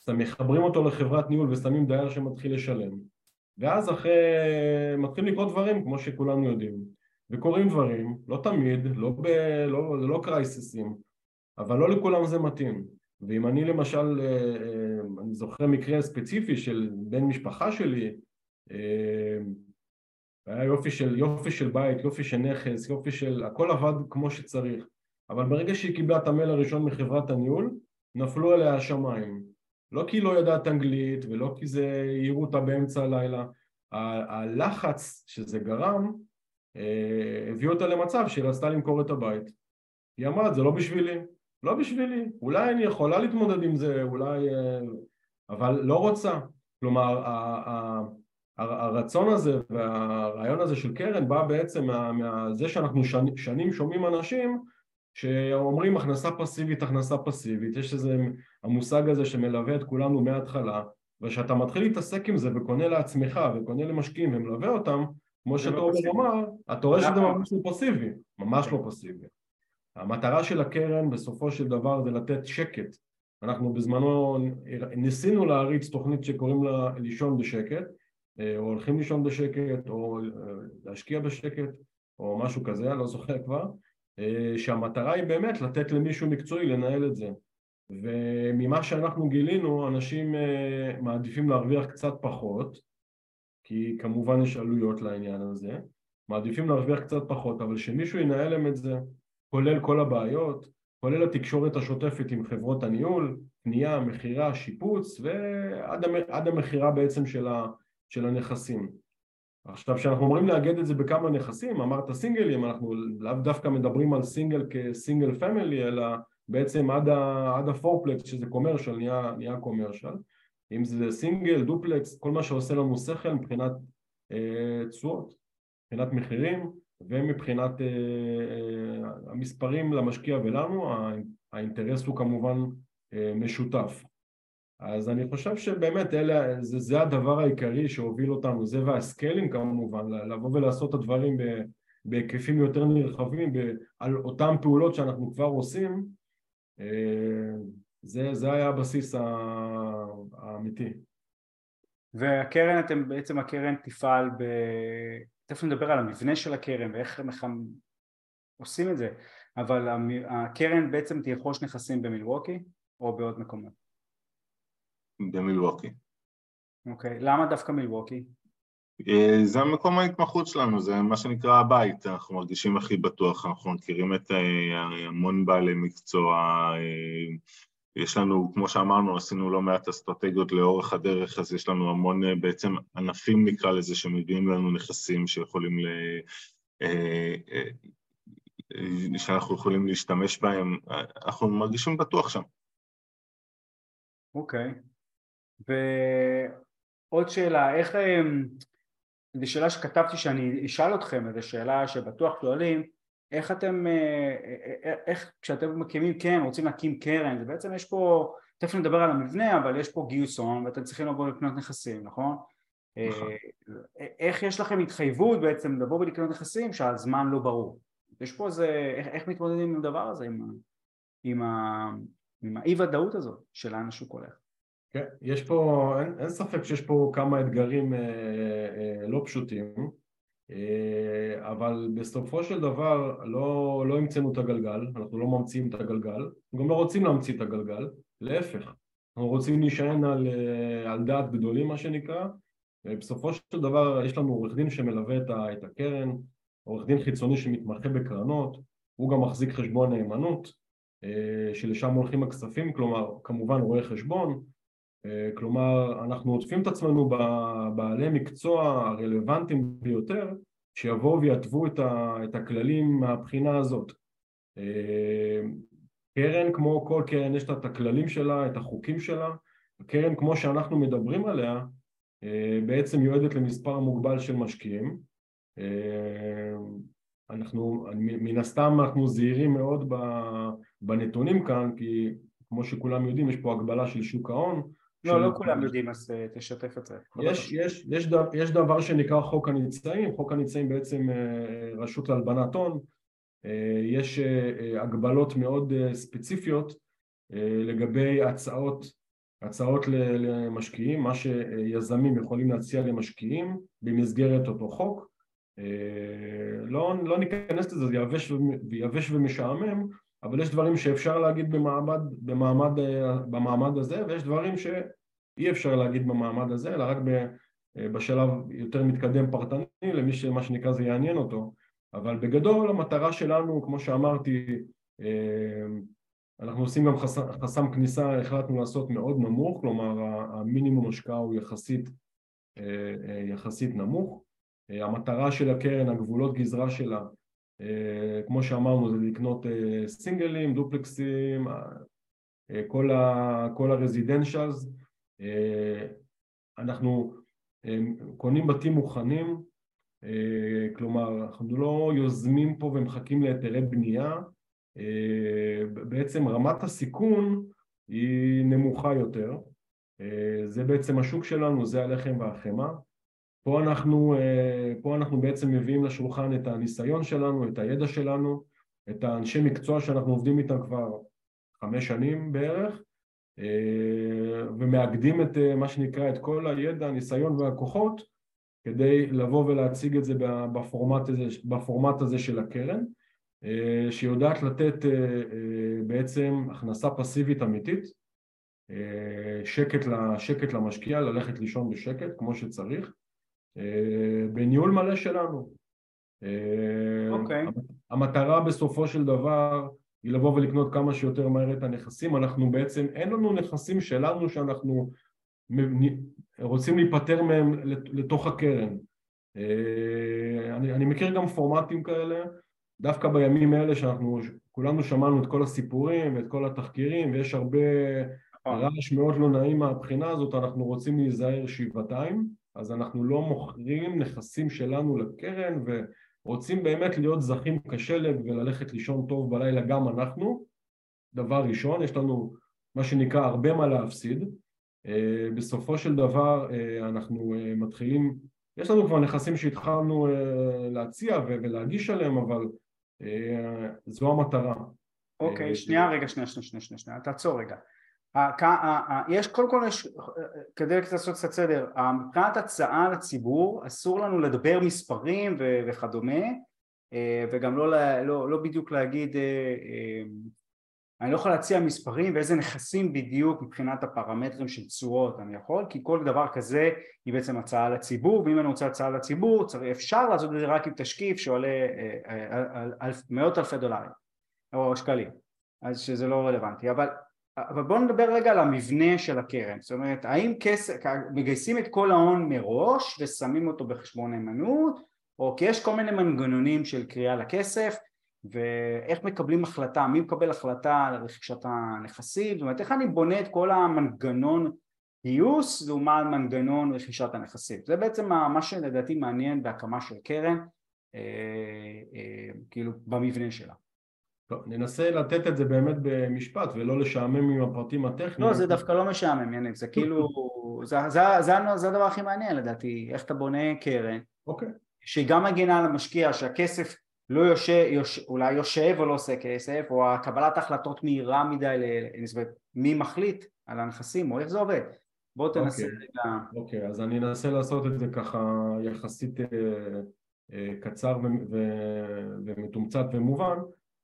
אז מחברים אותו לחברת ניהול ושמים דייר שמתחיל לשלם, ואז אחרי מתחילים לקרות דברים כמו שכולנו יודעים וקורים דברים, לא תמיד, לא, ב, לא, זה לא קרייסיסים, אבל לא לכולם זה מתאים. ואם אני למשל, אה, אה, אני זוכר מקרה ספציפי של בן משפחה שלי, אה, היה יופי של, יופי של בית, יופי של נכס, יופי של... הכל עבד כמו שצריך. אבל ברגע שהיא קיבלה את המייל הראשון מחברת הניהול, נפלו עליה השמיים. לא כי היא לא יודעת אנגלית ולא כי זה העירו אותה באמצע הלילה. הלחץ שזה גרם אה, הביא אותה למצב שהיא רצתה למכור את הבית. היא אמרה, זה לא בשבילי, לא בשבילי, אולי אני יכולה להתמודד עם זה, אולי... אה, אבל לא רוצה. כלומר, הרצון הזה והרעיון הזה של קרן בא בעצם מזה שאנחנו שנים שומעים אנשים שאומרים הכנסה פסיבית, הכנסה פסיבית, יש איזה המושג הזה שמלווה את כולנו מההתחלה וכשאתה מתחיל להתעסק עם זה וקונה לעצמך וקונה למשקיעים ומלווה אותם כמו שטובר לא אמר, אתה רואה שזה נכון. ממש לא פסיבי, ממש לא פסיבי. המטרה של הקרן בסופו של דבר זה לתת שקט. אנחנו בזמנו ניסינו להריץ תוכנית שקוראים לה לישון בשקט, או הולכים לישון בשקט, או אה, להשקיע בשקט, או משהו כזה, אני לא זוכר כבר, אה, שהמטרה היא באמת לתת למישהו מקצועי לנהל את זה. וממה שאנחנו גילינו, אנשים מעדיפים להרוויח קצת פחות, כי כמובן יש עלויות לעניין הזה, מעדיפים להרוויח קצת פחות, אבל שמישהו ינהל להם את זה, כולל כל הבעיות, כולל התקשורת השוטפת עם חברות הניהול, קנייה, מכירה, שיפוץ, ועד המכירה בעצם של, ה, של הנכסים. עכשיו כשאנחנו אומרים לאגד את זה בכמה נכסים, אמרת סינגלים, אנחנו לאו דווקא מדברים על single כ single family, אלא בעצם עד ה fourplex שזה commercial נהיה, נהיה commercial, אם זה single, duplex, כל מה שעושה לנו שכל מבחינת אה, תשואות, מבחינת מחירים ומבחינת אה, אה, המספרים למשקיע ולנו, האינטרס הוא כמובן אה, משותף. אז אני חושב שבאמת אלה, זה, זה הדבר העיקרי שהוביל אותנו, זה והסקיילים כמובן, לבוא ולעשות את הדברים בהיקפים יותר נרחבים, על אותן פעולות שאנחנו כבר עושים, אה, זה, זה היה הבסיס האמיתי. והקרן, אתם בעצם הקרן תפעל ב... תכף נדבר על המבנה של הקרן ואיך הם עושים את זה, אבל הקרן בעצם תרכוש נכסים במילווקי או בעוד מקומות? במילווקי. אוקיי, למה דווקא מילווקי? אה, זה מקום ההתמחות שלנו, זה מה שנקרא הבית, אנחנו מרגישים הכי בטוח, אנחנו מכירים את אה, המון בעלי מקצוע, אה, יש לנו, כמו שאמרנו, עשינו לא מעט אסטרטגיות לאורך הדרך, אז יש לנו המון בעצם ענפים נקרא לזה שמביאים לנו נכסים שיכולים ל... שאנחנו יכולים להשתמש בהם, אנחנו מרגישים בטוח שם. אוקיי. Okay. ועוד שאלה, איך, אמ, זו שאלה שכתבתי שאני אשאל אתכם, זו שאלה שבטוח שואלים, איך אתם, אה, אה, אה, איך כשאתם מקימים קרן, רוצים להקים קרן, זה בעצם יש פה, תכף נדבר על המבנה, אבל יש פה גיוס הון ואתם צריכים לבוא לקנות נכסים, נכון? נכון. איך יש לכם התחייבות בעצם לבוא ולקנות נכסים שהזמן לא ברור? יש פה איזה, איך, איך מתמודדים עם הדבר הזה, עם, עם, עם האי ודאות הזאת של לאן השוק הולך? כן, יש פה, אין, אין ספק שיש פה כמה אתגרים אה, אה, לא פשוטים, אה, אבל בסופו של דבר לא, לא המצאנו את הגלגל, אנחנו לא ממציאים את הגלגל, אנחנו גם לא רוצים להמציא את הגלגל, להפך, אנחנו רוצים להישען על, אה, על דעת גדולים מה שנקרא, ובסופו של דבר יש לנו עורך דין שמלווה את, ה, את הקרן, עורך דין חיצוני שמתמחה בקרנות, הוא גם מחזיק חשבון נאמנות, אה, שלשם הולכים הכספים, כלומר כמובן רואה חשבון, כלומר, אנחנו עוטפים את עצמנו בבעלי מקצוע הרלוונטיים ביותר שיבואו ויתוו את, ה, את הכללים מהבחינה הזאת. אה, קרן כמו כל קרן יש לה את הכללים שלה, את החוקים שלה, הקרן כמו שאנחנו מדברים עליה אה, בעצם מיועדת למספר מוגבל של משקיעים. אנחנו, מן הסתם אנחנו זהירים מאוד בנתונים כאן כי כמו שכולם יודעים יש פה הגבלה של שוק ההון לא, לא כולם יודעים, אז אה, תשתף את זה. יש, יש, יש, דבר, יש דבר שנקרא חוק הניצאים, חוק הניצאים בעצם אה, רשות להלבנת הון, אה, יש הגבלות מאוד ספציפיות לגבי הצעות, הצעות למשקיעים, מה שיזמים יכולים להציע למשקיעים במסגרת אותו חוק. לא, לא ניכנס לזה, זה יבש, יבש ומשעמם, אבל יש דברים שאפשר להגיד במעמד, במעמד, במעמד הזה ויש דברים שאי אפשר להגיד במעמד הזה אלא רק בשלב יותר מתקדם פרטני למי שמה שנקרא זה יעניין אותו. אבל בגדול המטרה שלנו כמו שאמרתי אנחנו עושים גם חסם, חסם כניסה החלטנו לעשות מאוד נמוך כלומר המינימום השקעה הוא יחסית, יחסית נמוך. המטרה של הקרן, הגבולות גזרה שלה אה, כמו שאמרנו זה לקנות אה, סינגלים, דופלקסים, אה, כל, ה, כל הרזידנשלס, אנחנו קונים בתים מוכנים, כלומר אנחנו לא יוזמים פה ומחכים להיתרי בנייה, בעצם רמת הסיכון היא נמוכה יותר, זה בעצם השוק שלנו, זה הלחם והחמאה פה אנחנו, אה, פה אנחנו בעצם מביאים לשולחן את הניסיון שלנו, את הידע שלנו, את האנשי מקצוע שאנחנו עובדים איתם כבר חמש שנים בערך אה, ומאגדים את אה, מה שנקרא את כל הידע, הניסיון והכוחות כדי לבוא ולהציג את זה בפורמט הזה, בפורמט הזה של הקרן שיודעת לתת בעצם הכנסה פסיבית אמיתית שקט, שקט למשקיע, ללכת לישון בשקט כמו שצריך בניהול מלא שלנו. אה, אוקיי. Okay. המטרה בסופו של דבר היא לבוא ולקנות כמה שיותר מהר את הנכסים, אנחנו בעצם, אין לנו נכסים שלנו שאנחנו רוצים להיפטר מהם לתוך הקרן. אה, אני, אני מכיר גם פורמטים כאלה, דווקא בימים האלה שאנחנו כולנו שמענו את כל הסיפורים ואת כל התחקירים ויש הרבה נכון. רעש מאוד לא נעים מהבחינה הזאת, אנחנו רוצים להיזהר שבעתיים, אז אנחנו לא מוכרים נכסים שלנו לקרן ורוצים באמת להיות זכים כשלג וללכת לישון טוב בלילה גם אנחנו. דבר ראשון, יש לנו מה שנקרא הרבה מה להפסיד. אה, בסופו של דבר אה, אנחנו אה, מתחילים, יש לנו כבר נכסים שהתחלנו להציע ולהגיש עליהם, אבל זו המטרה. אוקיי, שנייה, רגע, שנייה, שנייה, שנייה, שנייה, תעצור רגע. יש, קודם כל יש, כדי לעשות קצת סדר, מבחינת הצעה לציבור אסור לנו לדבר מספרים וכדומה וגם לא, לא, לא בדיוק להגיד, אני לא יכול להציע מספרים ואיזה נכסים בדיוק מבחינת הפרמטרים של תשואות אני יכול כי כל דבר כזה היא בעצם הצעה לציבור ואם אני רוצה הצעה לציבור אפשר לעשות את זה רק עם תשקיף שעולה מאות אלפי דולרים או שקלים אז שזה לא רלוונטי אבל אבל בואו נדבר רגע על המבנה של הקרן, זאת אומרת האם כסף, מגייסים את כל ההון מראש ושמים אותו בחשבון נאמנות או כי יש כל מיני מנגנונים של קריאה לכסף ואיך מקבלים החלטה, מי מקבל החלטה על רכישת הנכסים, זאת אומרת איך אני בונה את כל המנגנון גיוס לעומת מנגנון רכישת הנכסים, זה בעצם מה שלדעתי מעניין בהקמה של קרן אה, אה, כאילו במבנה שלה טוב, ננסה לתת את זה באמת במשפט ולא לשעמם עם הפרטים הטכניים. לא, זה דווקא לא משעמם, יניב, זה כאילו, זה, זה, זה, זה הדבר הכי מעניין לדעתי, איך אתה בונה קרן, אוקיי. שהיא גם מגינה על המשקיע, שהכסף לא יושב, יוש, אולי יושב או לא עושה כסף, או קבלת החלטות מהירה מדי, מי מחליט על הנכסים, או איך זה עובד. בוא תנסה אוקיי. רגע. אוקיי, אז אני אנסה לעשות את זה ככה יחסית אה, אה, קצר ומתומצת ומובן.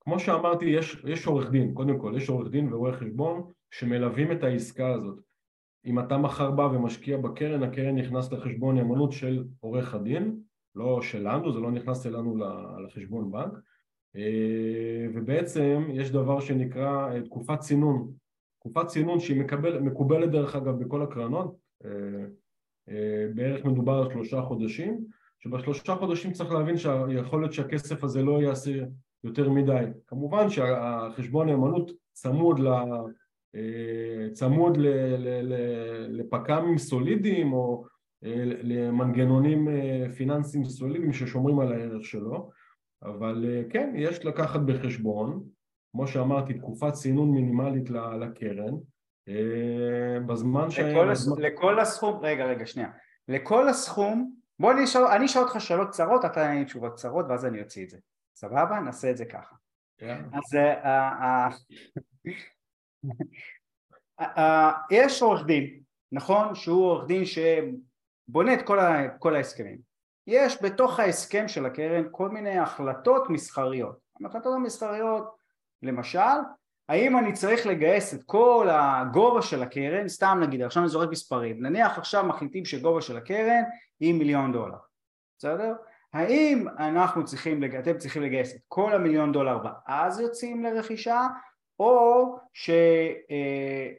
כמו שאמרתי, יש, יש עורך דין, קודם כל, יש עורך דין ורואה חשבון שמלווים את העסקה הזאת. אם אתה מחר בא ומשקיע בקרן, הקרן נכנס לחשבון נאמנות של עורך הדין, לא שלנו, זה לא נכנס אלינו לחשבון בנק, אה, ובעצם יש דבר שנקרא אה, תקופת צינון, תקופת צינון שהיא מקבל, מקובלת דרך אגב בכל הקרנות, אה, בערך מדובר על שלושה חודשים, שבשלושה חודשים צריך להבין שיכול להיות שהכסף הזה לא יעשה יותר מדי. כמובן שהחשבון נאמנות צמוד, ל, צמוד ל, ל, ל, לפק"מים סולידיים או למנגנונים אה, פיננסיים סולידיים ששומרים על הערך שלו, אבל אה, כן, יש לקחת בחשבון, כמו שאמרתי, תקופת צינון מינימלית לקרן, אה, בזמן ש... לכל, הס... לכל הסכום, רגע, רגע, שנייה, לכל הסכום, בוא אני אשאל, אני אשאל אותך שאלות קצרות, אתה תענה לי תשובות קצרות ואז אני אוציא את זה, סבבה? נעשה את זה ככה. אז יש עורך דין, נכון? שהוא עורך דין בונה את כל, ה, כל ההסכמים. יש בתוך ההסכם של הקרן כל מיני החלטות מסחריות. ההחלטות המסחריות, למשל, האם אני צריך לגייס את כל הגובה של הקרן, סתם נגיד, עכשיו אני זורק מספרים, נניח עכשיו מחליטים שגובה של הקרן היא מיליון דולר, בסדר? האם אנחנו צריכים, אתם צריכים לגייס את כל המיליון דולר ואז יוצאים לרכישה, או ש... אה,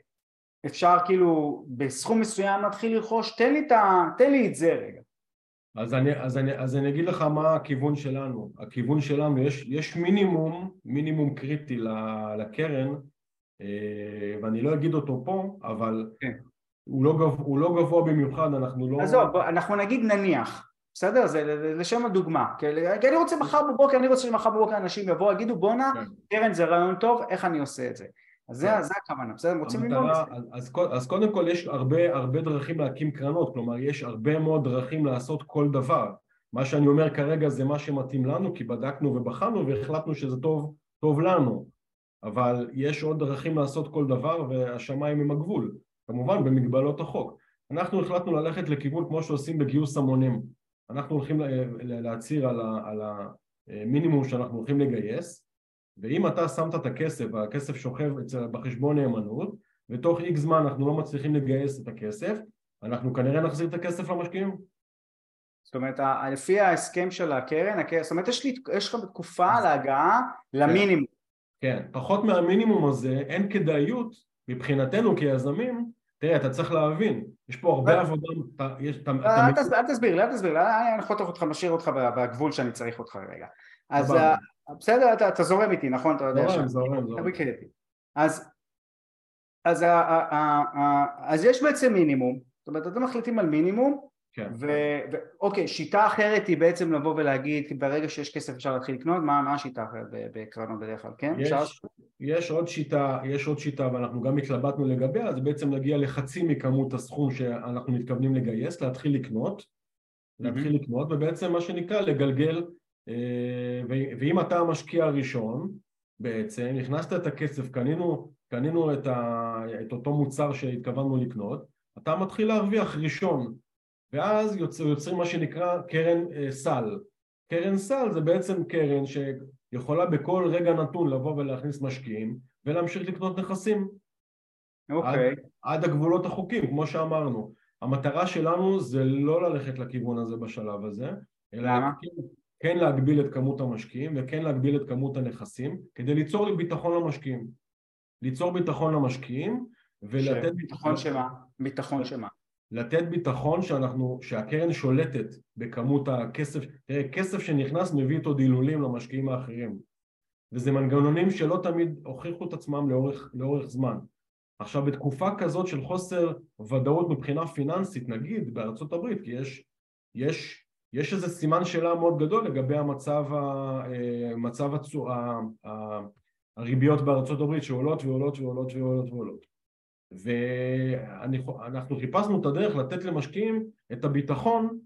כאילו בסכום מסוים להתחיל לרכוש, תן לי, ה, תן לי את זה רגע. אז אני, אז, אני, אז אני אגיד לך מה הכיוון שלנו. הכיוון שלנו, יש, יש מינימום, מינימום קריטי לקרן, אה, ואני לא אגיד אותו פה, אבל כן. הוא, לא גב, הוא לא גבוה במיוחד, אנחנו לא... עזוב, אנחנו נגיד נניח, בסדר? זה לשם הדוגמה. כי אני רוצה מחר בבוקר, אני רוצה שמחר בבוקר אנשים יבואו, יגידו בואנה, כן. קרן זה רעיון טוב, איך אני עושה את זה? אז זה, כן. הכוונה, בסדר? הם רוצים ללמוד את זה. אז, קודם כל יש הרבה, הרבה דרכים להקים קרנות, כלומר יש הרבה מאוד דרכים לעשות כל דבר. מה שאני אומר כרגע זה מה שמתאים לנו, כי בדקנו ובחנו והחלטנו שזה טוב, טוב לנו. אבל יש עוד דרכים לעשות כל דבר והשמיים הם הגבול, כמובן במגבלות החוק. אנחנו החלטנו ללכת לכיוון כמו שעושים בגיוס המונים. אנחנו הולכים להצהיר על המינימום שאנחנו הולכים לגייס, ואם אתה שמת את הכסף והכסף שוכב בחשבון נאמנות ותוך איקס זמן אנחנו לא מצליחים לגייס את הכסף אנחנו כנראה נחזיר את הכסף למשקיעים. זאת אומרת לפי ההסכם של הקרן, זאת אומרת יש, לי, יש לך תקופה להגעה למינימום. כן, פחות מהמינימום הזה אין כדאיות מבחינתנו כיזמים תראה, אתה צריך להבין, יש פה הרבה עבודה... אל תסביר לי, אל תסביר לי, אני יכול אותך, משאיר אותך בגבול שאני צריך אותך רגע. אז בסדר, אתה, זורם איתי, נכון? אתה יודע זורם, זורם, זורם. אז יש בעצם מינימום, זאת אומרת אתם מחליטים על מינימום כן. ואוקיי, שיטה אחרת היא בעצם לבוא ולהגיד ברגע שיש כסף אפשר להתחיל לקנות, מה, מה השיטה אחרת בקרנות בדרך כלל, כן? יש, יש עוד שיטה, יש עוד שיטה ואנחנו גם התלבטנו לגביה, זה בעצם להגיע לחצי מכמות הסכום שאנחנו מתכוונים לגייס, להתחיל לקנות, להתחיל mm-hmm. לקנות ובעצם מה שנקרא לגלגל, אה, ואם אתה המשקיע הראשון בעצם, הכנסת את הכסף, קנינו, קנינו את, ה, את אותו מוצר שהתכוונו לקנות, אתה מתחיל להרוויח ראשון ואז יוצר, יוצרים מה שנקרא קרן אה, סל. קרן סל זה בעצם קרן שיכולה בכל רגע נתון לבוא ולהכניס משקיעים ולהמשיך לקנות נכסים. אוקיי. עד, עד הגבולות החוקים, כמו שאמרנו. המטרה שלנו זה לא ללכת לכיוון הזה בשלב הזה, אלא? כן, כן להגביל את כמות המשקיעים וכן להגביל את כמות הנכסים כדי ליצור ביטחון למשקיעים. ליצור ביטחון למשקיעים ולתת... ביטחון שמה? ביטחון שמה? לתת ביטחון שאנחנו, שהקרן שולטת בכמות הכסף, תראה, כסף שנכנס מביא איתו דילולים למשקיעים האחרים. וזה מנגנונים שלא תמיד הוכיחו את עצמם לאורך, לאורך זמן. עכשיו בתקופה כזאת של חוסר ודאות מבחינה פיננסית, נגיד בארצות הברית, כי יש, יש, יש איזה סימן שאלה מאוד גדול לגבי המצב, אה, מצב הצו, הריביות בארצות הברית שעולות ועולות ועולות ועולות ועולות ואנחנו חיפשנו את הדרך לתת למשקיעים את הביטחון,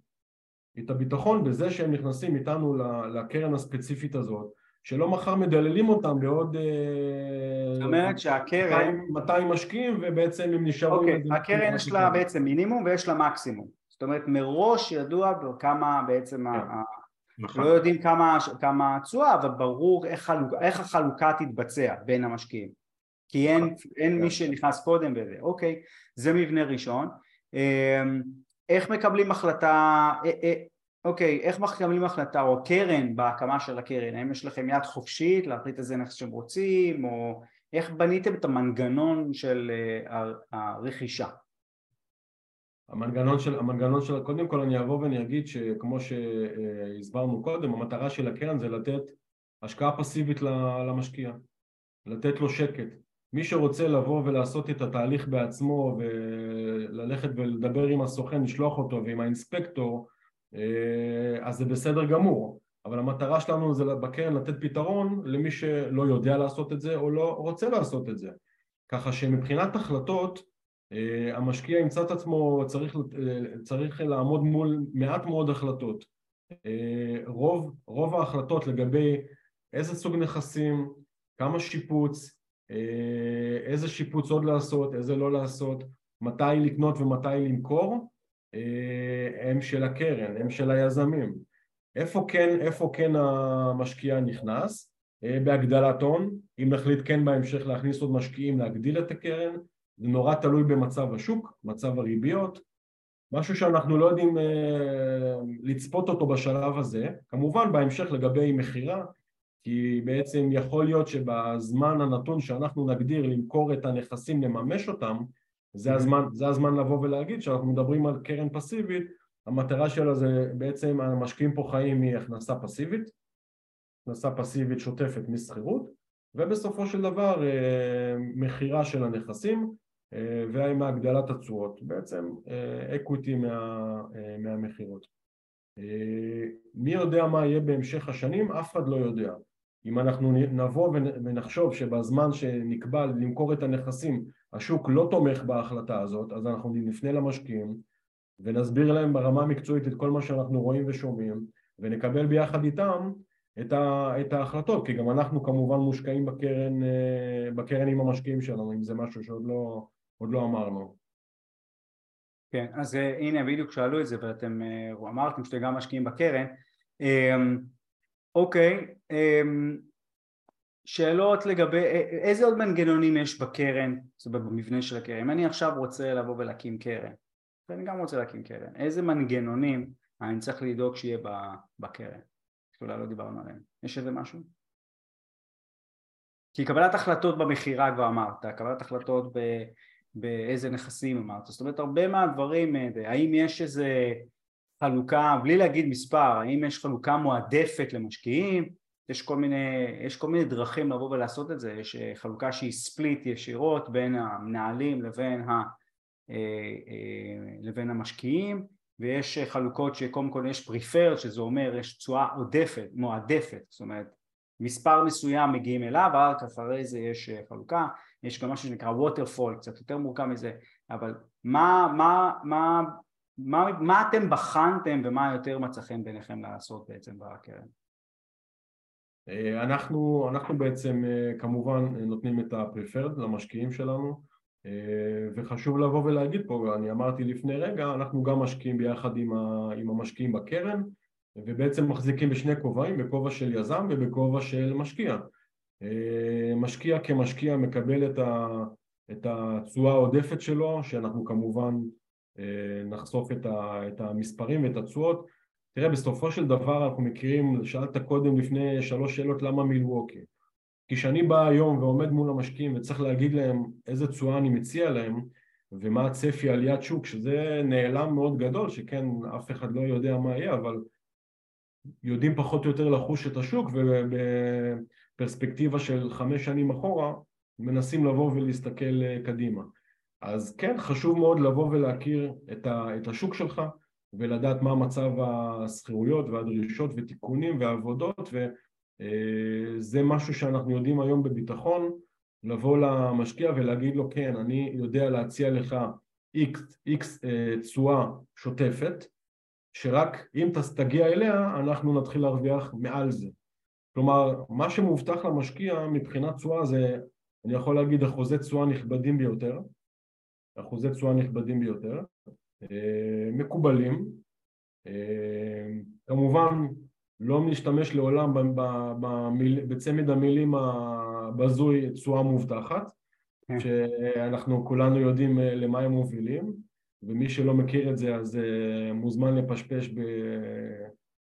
את הביטחון בזה שהם נכנסים איתנו לקרן הספציפית הזאת, שלא מחר מדללים אותם בעוד... אה, זאת אומרת שהקרן... 200 משקיעים ובעצם הם נשארו... אוקיי, הקרן יש לה בעצם מינימום ויש לה מקסימום. זאת אומרת מראש ידוע כמה בעצם כן. ה... נכון. לא יודעים כמה תשואה, אבל ברור איך, חלוק, איך החלוקה תתבצע בין המשקיעים. כי אין, נכון. אין מי שנכנס קודם וזה, אוקיי, זה מבנה ראשון. אמ, איך מקבלים החלטה, אה, אה, אוקיי, איך מקבלים החלטה, או קרן בהקמה של הקרן, האם יש לכם יד חופשית להחליט איזה נכס שאתם רוצים, או איך בניתם את המנגנון של אה, הרכישה? המנגנון של, המנגנון של, קודם כל אני אבוא ואני אגיד שכמו שהסברנו קודם, המטרה של הקרן זה לתת השקעה פסיבית למשקיע, לתת לו שקט, מי שרוצה לבוא ולעשות את התהליך בעצמו וללכת ולדבר עם הסוכן, לשלוח אותו ועם האינספקטור, אה, אז זה בסדר גמור. אבל המטרה שלנו זה בקרן לתת פתרון למי שלא יודע לעשות את זה או לא רוצה לעשות את זה. ככה שמבחינת החלטות, אה, המשקיע ימצא את עצמו, צריך, אה, צריך לעמוד מול מעט מאוד החלטות. רוב, רוב ההחלטות לגבי איזה סוג נכסים, כמה שיפוץ, איזה שיפוץ עוד לעשות, איזה לא לעשות, מתי לקנות ומתי למכור, אה, הם של הקרן, הם של היזמים. איפה כן, איפה כן המשקיע נכנס? אה, בהגדלת הון, אם נחליט כן בהמשך להכניס עוד משקיעים, להגדיל את הקרן, זה נורא תלוי במצב השוק, מצב הריביות, משהו שאנחנו לא יודעים לצפות אותו בשלב הזה, כמובן בהמשך לגבי מכירה, כי בעצם יכול להיות שבזמן הנתון שאנחנו נגדיר למכור את הנכסים, לממש אותם, זה mm-hmm. הזמן, זה הזמן לבוא ולהגיד שאנחנו מדברים על קרן פסיבית, המטרה שלה זה בעצם המשקיעים פה חיים מהכנסה פסיבית, הכנסה פסיבית שוטפת משכירות, ובסופו של דבר אה, מכירה של הנכסים אה, ועם הגדלת התשואות, בעצם אקוויטי מה, אה, מהמכירות. מי יודע מה יהיה בהמשך השנים? אף אחד לא יודע. אם אנחנו נבוא ונחשוב שבזמן שנקבע למכור את הנכסים השוק לא תומך בהחלטה הזאת, אז אנחנו נפנה למשקיעים ונסביר להם ברמה המקצועית את כל מה שאנחנו רואים ושומעים ונקבל ביחד איתם את, ה, את ההחלטות, כי גם אנחנו כמובן מושקעים בקרן, אה, בקרן עם המשקיעים שלנו, אם זה משהו שעוד לא, לא אמרנו. כן, אז אה, הנה בדיוק שאלו את זה ואתם אה, אמרתם שאתם גם משקיעים בקרן אוקיי, אמ, שאלות לגבי איזה עוד מנגנונים יש בקרן, זאת אומרת במבנה של הקרן, אם אני עכשיו רוצה לבוא ולהקים קרן, ואני גם רוצה להקים קרן, איזה מנגנונים אני צריך לדאוג שיהיה בקרן, שאולי לא דיברנו עליהם, יש איזה משהו? כי קבלת החלטות במכירה כבר אמרת, קבלת החלטות ב, באיזה נכסים אמרת, זאת אומרת הרבה מהדברים, אה, האם יש איזה חלוקה, בלי להגיד מספר, האם יש חלוקה מועדפת למשקיעים, יש כל מיני, יש כל מיני דרכים לבוא ולעשות את זה, יש חלוקה שהיא ספליט ישירות בין המנהלים לבין, ה, לבין המשקיעים ויש חלוקות שקודם כל יש פריפרד שזה אומר יש תשואה עודפת, מועדפת, זאת אומרת מספר מסוים מגיעים אליו, רק אחרי זה יש חלוקה, יש גם משהו שנקרא ווטרפול, קצת יותר מורכב מזה, אבל מה, מה, מה, מה, מה אתם בחנתם ומה יותר מצא חן ביניכם לעשות בעצם בקרן? אנחנו, אנחנו בעצם כמובן נותנים את הפריפרד למשקיעים שלנו וחשוב לבוא ולהגיד פה, אני אמרתי לפני רגע, אנחנו גם משקיעים ביחד עם, ה, עם המשקיעים בקרן ובעצם מחזיקים בשני כובעים, בכובע של יזם ובכובע של משקיע. משקיע כמשקיע מקבל את התשואה העודפת שלו, שאנחנו כמובן נחשוף את, ה, את המספרים ואת התשואות. תראה, בסופו של דבר אנחנו מכירים, שאלת קודם לפני שלוש שאלות למה מילווקי. כי כשאני בא היום ועומד מול המשקיעים וצריך להגיד להם איזה תשואה אני מציע להם ומה הצפי עליית שוק, שזה נעלם מאוד גדול, שכן אף אחד לא יודע מה יהיה, אבל יודעים פחות או יותר לחוש את השוק ובפרספקטיבה של חמש שנים אחורה מנסים לבוא ולהסתכל קדימה. אז כן, חשוב מאוד לבוא ולהכיר את השוק שלך ולדעת מה מצב השכירויות והדרישות ותיקונים ועבודות וזה משהו שאנחנו יודעים היום בביטחון לבוא למשקיע ולהגיד לו כן, אני יודע להציע לך X תשואה שוטפת שרק אם תגיע אליה אנחנו נתחיל להרוויח מעל זה. כלומר, מה שמובטח למשקיע מבחינת תשואה זה, אני יכול להגיד, אחוזי תשואה נכבדים ביותר, אחוזי תשואה נכבדים ביותר, מקובלים, כמובן לא נשתמש לעולם בצמד המילים הבזוי תשואה מובטחת, כן. שאנחנו כולנו יודעים למה הם מובילים, ומי שלא מכיר את זה אז אה, מוזמן לפשפש ב...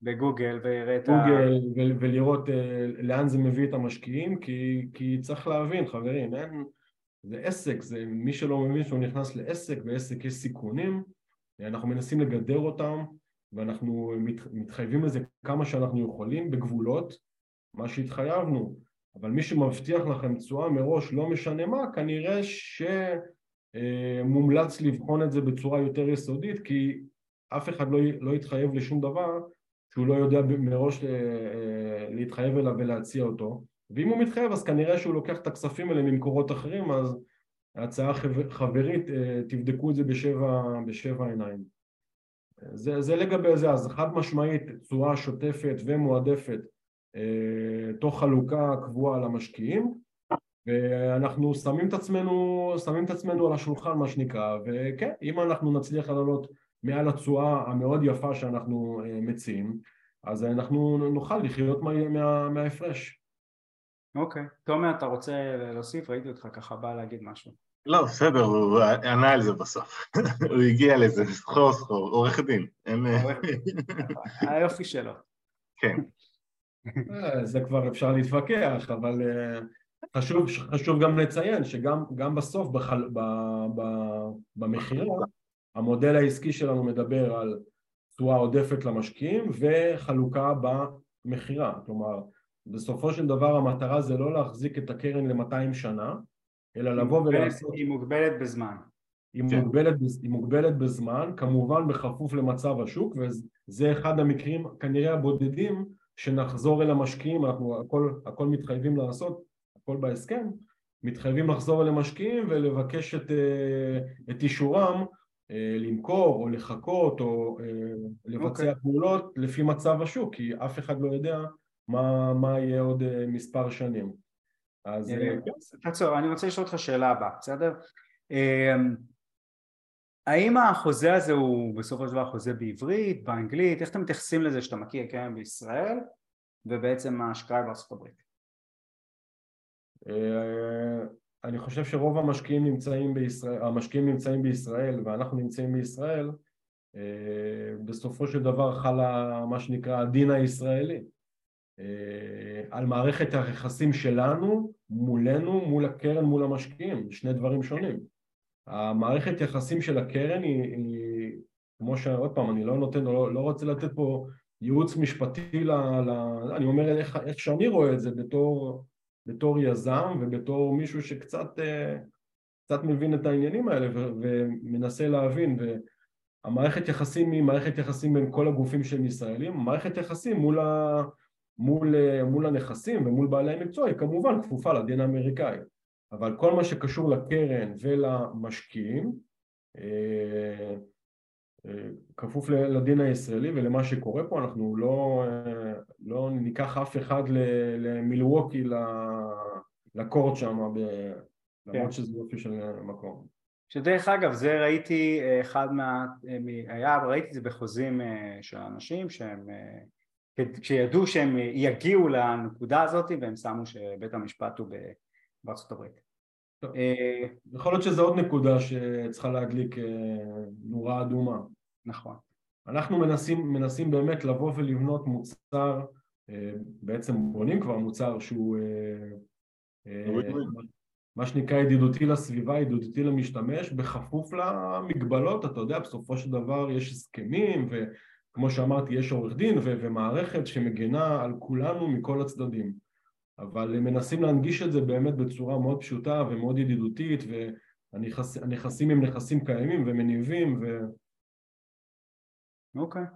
בגוגל ויראה את ה... גוגל ולראות אה, לאן זה מביא את המשקיעים כי, כי צריך להבין חברים אין זה עסק זה מי שלא מבין שהוא נכנס לעסק ועסק יש סיכונים אנחנו מנסים לגדר אותם ואנחנו מת, מתחייבים לזה כמה שאנחנו יכולים בגבולות מה שהתחייבנו. אבל מי שמבטיח לכם תשואה מראש לא משנה מה כנראה ש... אה, מומלץ לבחון את זה בצורה יותר יסודית כי אף אחד לא, לא יתחייב לשום דבר שהוא לא יודע מראש אה, אה, להתחייב אליו ולהציע אותו ואם הוא מתחייב אז כנראה שהוא לוקח את הכספים האלה ממקורות אחרים אז הצעה חברית תבדקו את זה בשבע, בשבע עיניים זה, זה לגבי זה אז חד משמעית תשואה שוטפת ומועדפת תוך חלוקה קבועה למשקיעים ואנחנו שמים את עצמנו, שמים את עצמנו על השולחן מה שנקרא, וכן, אם אנחנו נצליח לעלות מעל התשואה המאוד יפה שאנחנו אה, מציעים, אז אנחנו נוכל לחיות מה, מההפרש. אוקיי. תומר, אתה רוצה להוסיף? ראיתי אותך ככה בא להגיד משהו. לא, בסדר, הוא ענה על זה בסוף. הוא הגיע לזה, סחור סחור, עורך דין. היופי שלו. כן. אה, זה כבר אפשר להתווכח, אבל אה, חשוב, חשוב גם לציין שגם בסוף בחל, ב, ב, במחירה המודל העסקי שלנו מדבר על תשואה עודפת למשקיעים וחלוקה במכירה, כלומר בסופו של דבר המטרה זה לא להחזיק את הקרן ל-200 שנה אלא לבוא ולעשות... היא מוגבלת בזמן. היא כן. מוגבלת, היא מוגבלת בזמן, כמובן בכפוף למצב השוק וזה אחד המקרים כנראה הבודדים שנחזור אל המשקיעים, אנחנו הכל, הכל מתחייבים לעשות הכל בהסכם, מתחייבים לחזור אל המשקיעים ולבקש את, אה, את אישורם אה, למכור או לחכות או אה, לבצע okay. אוקיי. פעולות לפי מצב השוק, כי אף אחד לא יודע מה, מה יהיה עוד מספר שנים. אז... תעצור, אני רוצה לשאול אותך שאלה הבאה, בסדר? האם החוזה הזה הוא בסופו של דבר חוזה בעברית, באנגלית, איך אתם מתייחסים לזה שאתה מכיר קרן בישראל ובעצם ההשקעה בארצות הברית? אה, אני חושב שרוב המשקיעים נמצאים בישראל, המשקיעים נמצאים בישראל ואנחנו נמצאים בישראל, אה, בסופו של דבר חל מה שנקרא הדין הישראלי אה, על מערכת היחסים שלנו מולנו, מול הקרן, מול המשקיעים, שני דברים שונים. המערכת יחסים של הקרן היא, היא כמו שעוד פעם, אני לא נותן, לא, לא רוצה לתת פה ייעוץ משפטי, ל, ל, אני אומר איך, איך שאני רואה את זה בתור, בתור יזם ובתור מישהו שקצת קצת מבין את העניינים האלה ו, ומנסה להבין. והמערכת יחסים היא מערכת יחסים בין כל הגופים שהם ישראלים, מערכת יחסים מול, ה, מול, מול הנכסים ומול בעלי המקצוע היא כמובן כפופה לדין האמריקאי אבל כל מה שקשור לקרן ולמשקיעים אה, אה, כפוף לדין הישראלי ולמה שקורה פה, אנחנו לא, אה, לא ניקח אף אחד למילווקי לקורט שם, למרות כן. שזה יופי של מקום. שדרך אגב, זה ראיתי אחד מה... היה, ראיתי את זה בחוזים של אנשים שהם... כשידעו שהם יגיעו לנקודה הזאת והם שמו שבית המשפט הוא בארצות הברית. אה, יכול להיות שזו עוד נקודה שצריכה להדליק אה, נורה אדומה. נכון. אנחנו מנסים, מנסים באמת לבוא ולבנות מוצר, אה, בעצם בונים כבר מוצר שהוא מה שנקרא ידידותי לסביבה, ידידותי למשתמש, בכפוף למגבלות, אתה יודע, בסופו של דבר יש הסכמים וכמו שאמרתי יש עורך דין ומערכת שמגנה על כולנו מכל הצדדים אבל מנסים להנגיש את זה באמת בצורה מאוד פשוטה ומאוד ידידותית והנכסים הם נכסים קיימים ומניבים ו... אוקיי. Okay.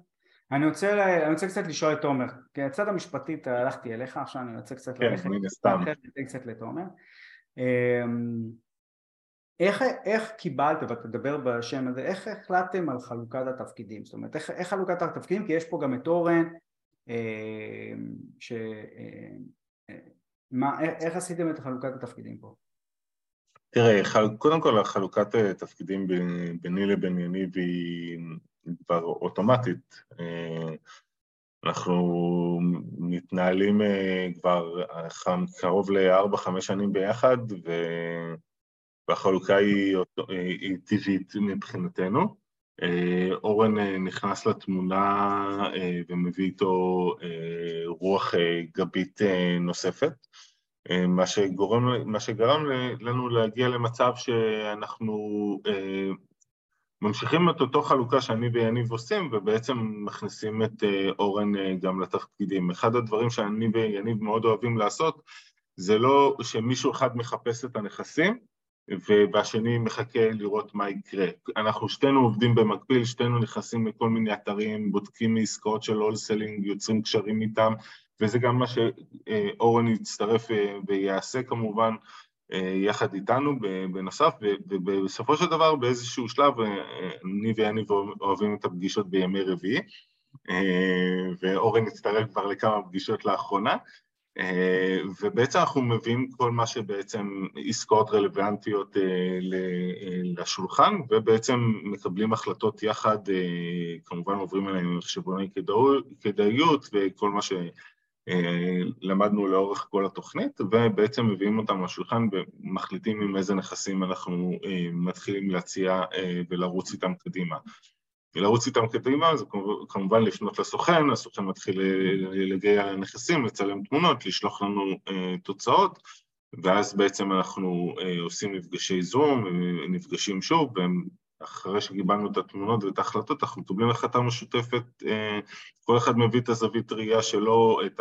אני רוצה, אני רוצה קצת לשאול את תומר, כי הצד המשפטית הלכתי אליך, עכשיו אני רוצה קצת כן, ללכת, מן הסתם. קצת לתומר. איך, איך קיבלת, ואתה תדבר בשם הזה, איך החלטתם על חלוקת התפקידים? זאת אומרת, איך, איך חלוקת התפקידים? כי יש פה גם את אורן, אמ, ש... אמ, מה, איך עשיתם את חלוקת התפקידים פה? תראה, קודם כל החלוקת אה, תפקידים ביני לבין יניב היא כבר אוטומטית. אה, אנחנו מתנהלים אה, כבר קרוב לארבע-חמש שנים ביחד, והחלוקה היא, היא טבעית מבחינתנו. אורן נכנס לתמונה ומביא איתו רוח גבית נוספת. אה, מה, שגורם, מה שגרם לנו להגיע למצב שאנחנו אה, ממשיכים את אותו חלוקה שאני ויניב עושים ובעצם מכניסים את אה, אורן גם לתפקידים. אחד הדברים שאני ויניב מאוד אוהבים לעשות זה לא שמישהו אחד מחפש את הנכסים והשני מחכה לראות מה יקרה. אנחנו שתינו עובדים במקביל, שתינו נכנסים לכל מיני אתרים, בודקים מעסקאות של הולסלינג, יוצרים קשרים איתם, וזה גם מה שאורן יצטרף אה, ויעשה כמובן אה, יחד איתנו בנוסף, ובסופו של דבר באיזשהו שלב אה, אני ואני אוהבים את הפגישות בימי רביעי, ואורן הצטרף כבר לכמה פגישות לאחרונה, ובעצם אנחנו מביאים כל מה שבעצם עסקאות רלוונטיות לשולחן, ובעצם מקבלים החלטות יחד, כמובן עוברים עליהם חשבוני כדאיות וכל מה ש... אה, למדנו לאורך כל התוכנית ובעצם מביאים אותם לשולחן ומחליטים עם איזה נכסים אנחנו אה, מתחילים להציע אה, ולרוץ איתם קדימה. לרוץ איתם קדימה זה כמובן לפנות לסוכן, הסוכן מתחיל לגייע נכסים, לצלם תמונות, לשלוח לנו תוצאות ואז בעצם אנחנו עושים מפגשי זום, נפגשים שוב, והם אחרי שקיבלנו את התמונות ואת ההחלטות, אנחנו מקבלים החלטה משותפת, אה, כל אחד מביא את הזווית ראייה שלו, את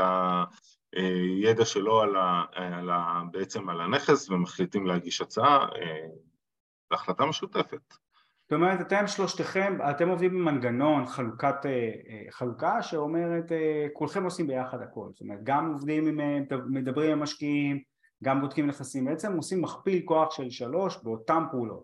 הידע שלו על ה, על ה, בעצם על הנכס, ומחליטים להגיש הצעה, אה, החלטה משותפת. זאת אומרת, אתם שלושתכם, אתם עובדים במנגנון חלוקת, אה, חלוקה שאומרת, כולכם עושים ביחד הכל, זאת אומרת, גם עובדים עם, מדברים עם משקיעים, גם בודקים נכסים, בעצם עושים מכפיל כוח של שלוש באותן פעולות.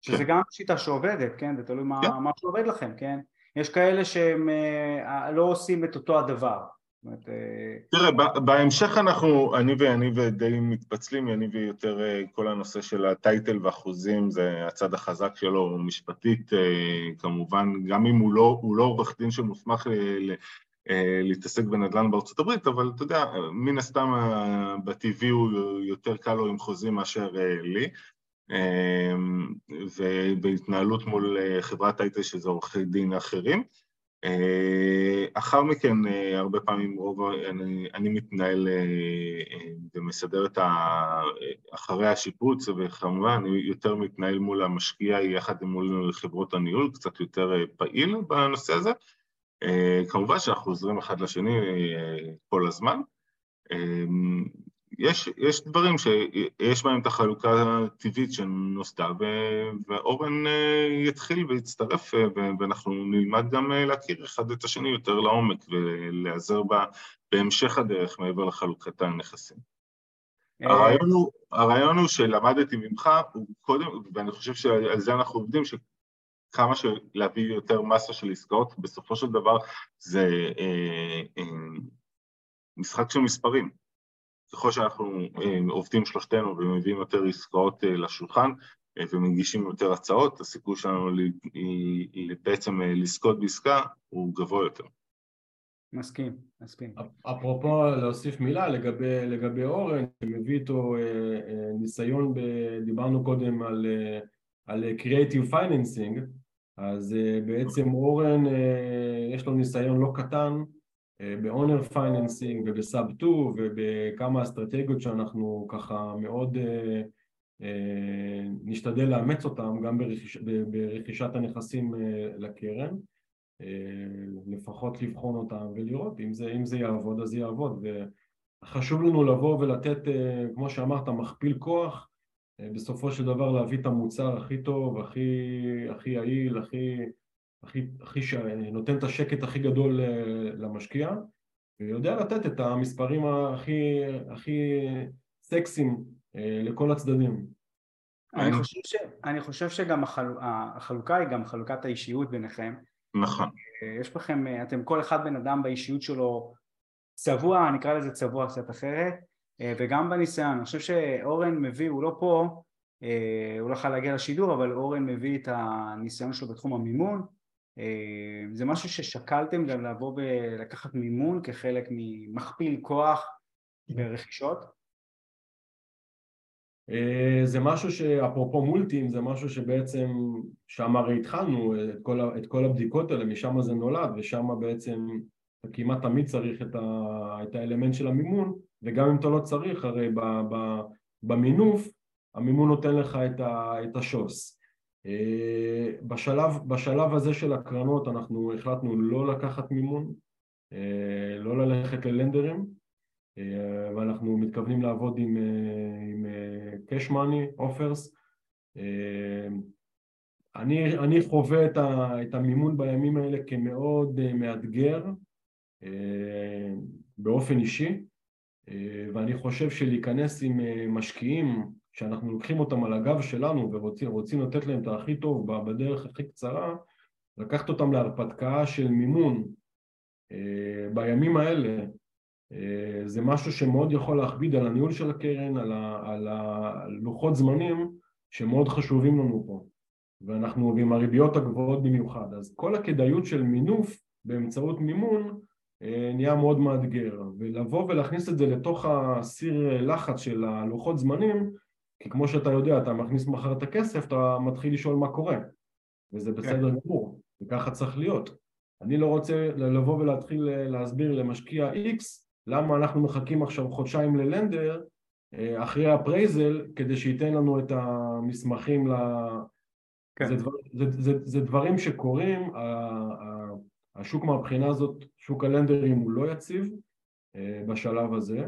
שזה כן. גם שיטה שעובדת, כן? זה תלוי מה, כן. מה שעובד לכם, כן? יש כאלה שהם אה, לא עושים את אותו הדבר. אומרת, אה, תראה, בהמשך אנחנו, אני ויניב די מתפצלים, יניב יותר אה, כל הנושא של הטייטל והחוזים, זה הצד החזק שלו משפטית, כמובן, גם אם הוא לא, הוא לא עורך דין שמוסמך ל, להתעסק בנדל"ן בארצות הברית, אבל אתה יודע, מן הסתם בטבעי הוא יותר קל לו עם חוזים מאשר לי. ובהתנהלות מול אה, חברת הייטק שזה עורכי דין אחרים. אה, אחר מכן, אה, הרבה פעמים רוב, אני, אני מתנהל ומסדר את ה... אחרי השיפוץ, וכמובן אני יותר מתנהל מול המשקיע יחד מול חברות הניהול, קצת יותר פעיל בנושא הזה. כמובן שאנחנו עוזרים אחד לשני כל הזמן. יש, יש דברים שיש בהם את החלוקה הטבעית שנוסדה, ואורן יתחיל ויצטרף, ואנחנו נלמד גם להכיר אחד את השני יותר לעומק ולהיעזר בהמשך הדרך מעבר לחלוקת הנכסים. הרעיון הוא, הרעיון הוא שלמדתי ממך, הוא קודם, ואני חושב שעל זה אנחנו עובדים, שכמה שלהביא יותר מסה של עסקאות, בסופו של דבר זה אה, אה, משחק של מספרים. ככל שאנחנו אה, עובדים שלושתנו ומביאים יותר עסקאות אה, לשולחן אה, ומגישים יותר הצעות, הסיכוי שלנו בעצם לזכות בעסקה הוא גבוה יותר. מסכים, מסכים. אפרופו להוסיף מילה לגבי, לגבי אורן, שמביא איתו ניסיון, ב, דיברנו קודם על, על Creative Financing, אז בעצם אורן יש לו ניסיון לא קטן ב-Owner Financing ובסאב 2 ובכמה אסטרטגיות שאנחנו ככה מאוד אה, אה, נשתדל לאמץ אותם גם ברכיש, ברכישת הנכסים אה, לקרן. לפחות לבחון אותם ולראות אם זה, אם זה יעבוד אז יעבוד וחשוב לנו לבוא ולתת כמו שאמרת מכפיל כוח בסופו של דבר להביא את המוצר הכי טוב, הכי, הכי יעיל, הכי, הכי, הכי ש... נותן את השקט הכי גדול למשקיע ויודע לתת את המספרים הכי, הכי סקסיים לכל הצדדים. אני חושב, ש, אני חושב שגם החל, החלוקה היא גם חלוקת האישיות ביניכם נכון. יש בכם, אתם כל אחד בן אדם באישיות שלו צבוע, נקרא לזה צבוע קצת אחרת, וגם בניסיון, אני חושב שאורן מביא, הוא לא פה, הוא לא יכול להגיע לשידור, אבל אורן מביא את הניסיון שלו בתחום המימון, זה משהו ששקלתם גם לבוא ולקחת מימון כחלק ממכפיל כוח ברכישות? אה, זה משהו שאפרופו מולטים זה משהו שבעצם שם הרי התחלנו את כל, את כל הבדיקות האלה משם זה נולד ושם בעצם אתה כמעט תמיד צריך את, ה, את האלמנט של המימון וגם אם אתה לא צריך הרי ב, ב, במינוף המימון נותן לך את, ה, את השוס אה, בשלב, בשלב הזה של הקרנות אנחנו החלטנו לא לקחת מימון אה, לא ללכת ללנדרים אה, ואנחנו מתכוונים לעבוד עם, אה, עם אה, cash money offers. אני, אני חווה את, ה, את המימון בימים האלה כמאוד מאתגר באופן אישי ואני חושב שלהיכנס עם משקיעים שאנחנו לוקחים אותם על הגב שלנו ורוצים לתת להם את הכי טוב בדרך הכי קצרה לקחת אותם להרפתקה של מימון. בימים האלה אה, זה משהו שמאוד יכול להכביד על הניהול של הקרן, על, ה, על הלוחות זמנים שמאוד חשובים לנו פה. ואנחנו עם הריביות הגבוהות במיוחד. אז כל הכדאיות של מינוף באמצעות מימון אה, נהיה מאוד מאתגר. ולבוא ולהכניס את זה לתוך הסיר לחץ של הלוחות זמנים כי כמו שאתה יודע אתה מכניס מחר את הכסף אתה מתחיל לשאול מה קורה וזה בסדר כן. גמור וככה צריך להיות אני לא רוצה לבוא ולהתחיל להסביר למשקיע X למה אנחנו מחכים עכשיו חודשיים ל lender אה, אחרי ה appraisal כדי שייתן לנו את המסמכים ל... כן. זה, דבר, זה, זה, זה דברים שקורים, השוק מהבחינה הזאת, שוק הלנדרים הוא לא יציב אה, בשלב הזה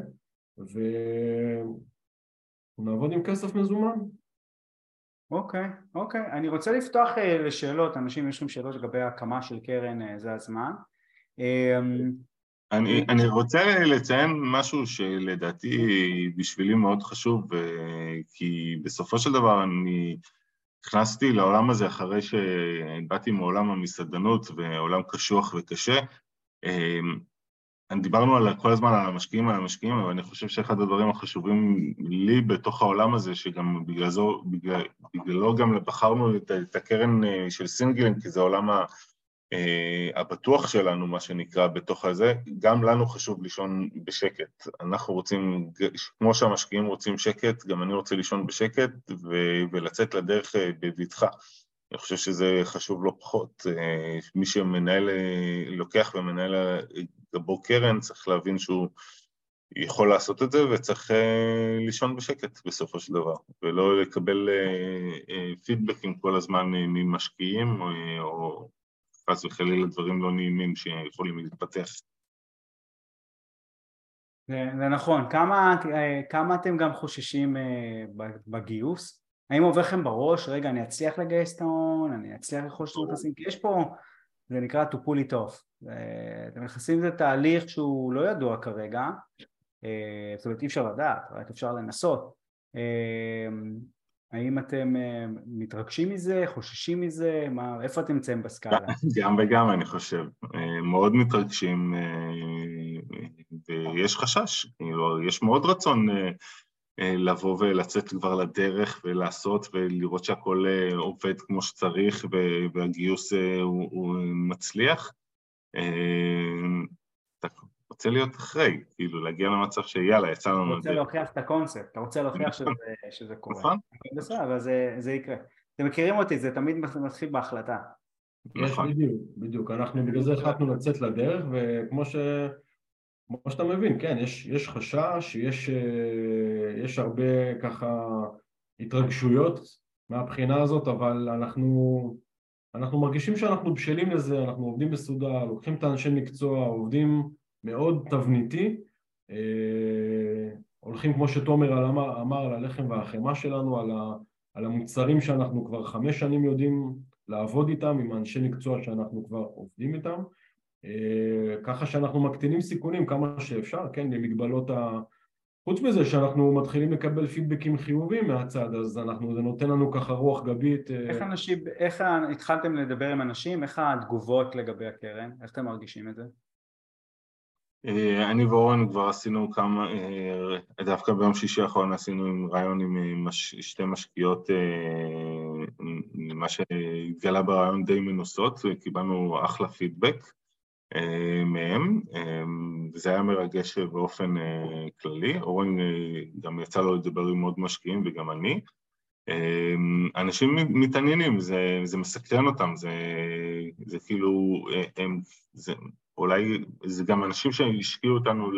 ונעבוד עם כסף מזומן. אוקיי, אוקיי. אני רוצה לפתוח אה, לשאלות, אנשים יש לכם שאלות לגבי הקמה של קרן, זה הזמן. אני, אני רוצה לציין משהו שלדעתי בשבילי מאוד חשוב, כי בסופו של דבר אני נכנסתי לעולם הזה אחרי שבאתי מעולם המסעדנות ועולם קשוח וקשה. דיברנו על, כל הזמן על המשקיעים, על המשקיעים, אבל אני חושב שאחד הדברים החשובים לי בתוך העולם הזה, שגם בגלל זו, בגלל, בגללו גם בחרנו את, את הקרן של סינגלין, כי זה עולם ה... אה, הבטוח שלנו, מה שנקרא, בתוך הזה, גם לנו חשוב לישון בשקט. אנחנו רוצים, כמו שהמשקיעים רוצים שקט, גם אני רוצה לישון בשקט ו- ולצאת לדרך אה, בבטחה. אני חושב שזה חשוב לא פחות. אה, מי שמנהל, לוקח ומנהל גבו קרן, צריך להבין שהוא יכול לעשות את זה וצריך לישון בשקט בסופו של דבר, ולא לקבל פידבקים כל הזמן ממשקיעים או חס וחלילה דברים לא נעימים שיכולים להתפתח. זה, זה נכון, כמה, כמה אתם גם חוששים בגיוס? האם עובר לכם בראש, רגע אני אצליח לגייס את ההון, אני אצליח לרכוש את הנכסים, כי יש פה, זה נקרא to pull it off, אתם נכנסים לזה תהליך שהוא לא ידוע כרגע, זאת אומרת אי אפשר לדעת, רק אפשר לנסות, האם אתם מתרגשים מזה, חוששים מזה, מה, איפה אתם נמצאים בסקאלה? גם וגם אני חושב, מאוד מתרגשים ויש חשש, כאילו, יש מאוד רצון אה, לבוא ולצאת כבר לדרך ולעשות ולראות שהכל אה, עובד כמו שצריך והגיוס אה, הוא, הוא מצליח. אתה רוצה להיות אחרי, כאילו להגיע למצב שיאללה, יצא לנו... אתה רוצה להוכיח את הקונספט, אתה רוצה להוכיח שזה, שזה קורה. נכון. בסדר, אבל זה, זה יקרה. אתם מכירים אותי, זה תמיד מתחיל בהחלטה. נכון. בדיוק, בדיוק. אנחנו בגלל זה החלטנו לצאת לדרך, וכמו ש... כמו שאתה מבין, כן, יש, יש חשש, יש, אה, יש הרבה ככה התרגשויות מהבחינה הזאת, אבל אנחנו, אנחנו מרגישים שאנחנו בשלים לזה, אנחנו עובדים בסודר, לוקחים את האנשי מקצוע, עובדים מאוד תבניתי, אה, הולכים כמו שתומר אמר, אמר על הלחם והחמאה שלנו, על, ה, על המוצרים שאנחנו כבר חמש שנים יודעים לעבוד איתם, עם האנשי מקצוע שאנחנו כבר עובדים איתם, ככה שאנחנו מקטינים סיכונים כמה שאפשר, כן, במגבלות ה... חוץ מזה שאנחנו מתחילים לקבל פידבקים חיוביים מהצד, אז אנחנו, זה נותן לנו ככה רוח גבית. אה, איך אנשים, איך התחלתם לדבר עם אנשים, איך התגובות לגבי הקרן, איך אתם מרגישים את זה? אה, אני ואורן כבר עשינו כמה, דווקא ביום שישי האחרון עשינו עם רעיון עם מש, שתי משקיעות, מה שהתגלה ברעיון די מנוסות, קיבלנו אחלה פידבק. אה, מהם, אה, וזה היה מרגש באופן אה, כללי, אורן גם יצא לו לדבר עם עוד משקיעים וגם אני. אנשים מתעניינים, זה, זה מסקרן אותם, זה, זה כאילו, הם, זה, אולי זה גם אנשים שהשקיעו אותנו,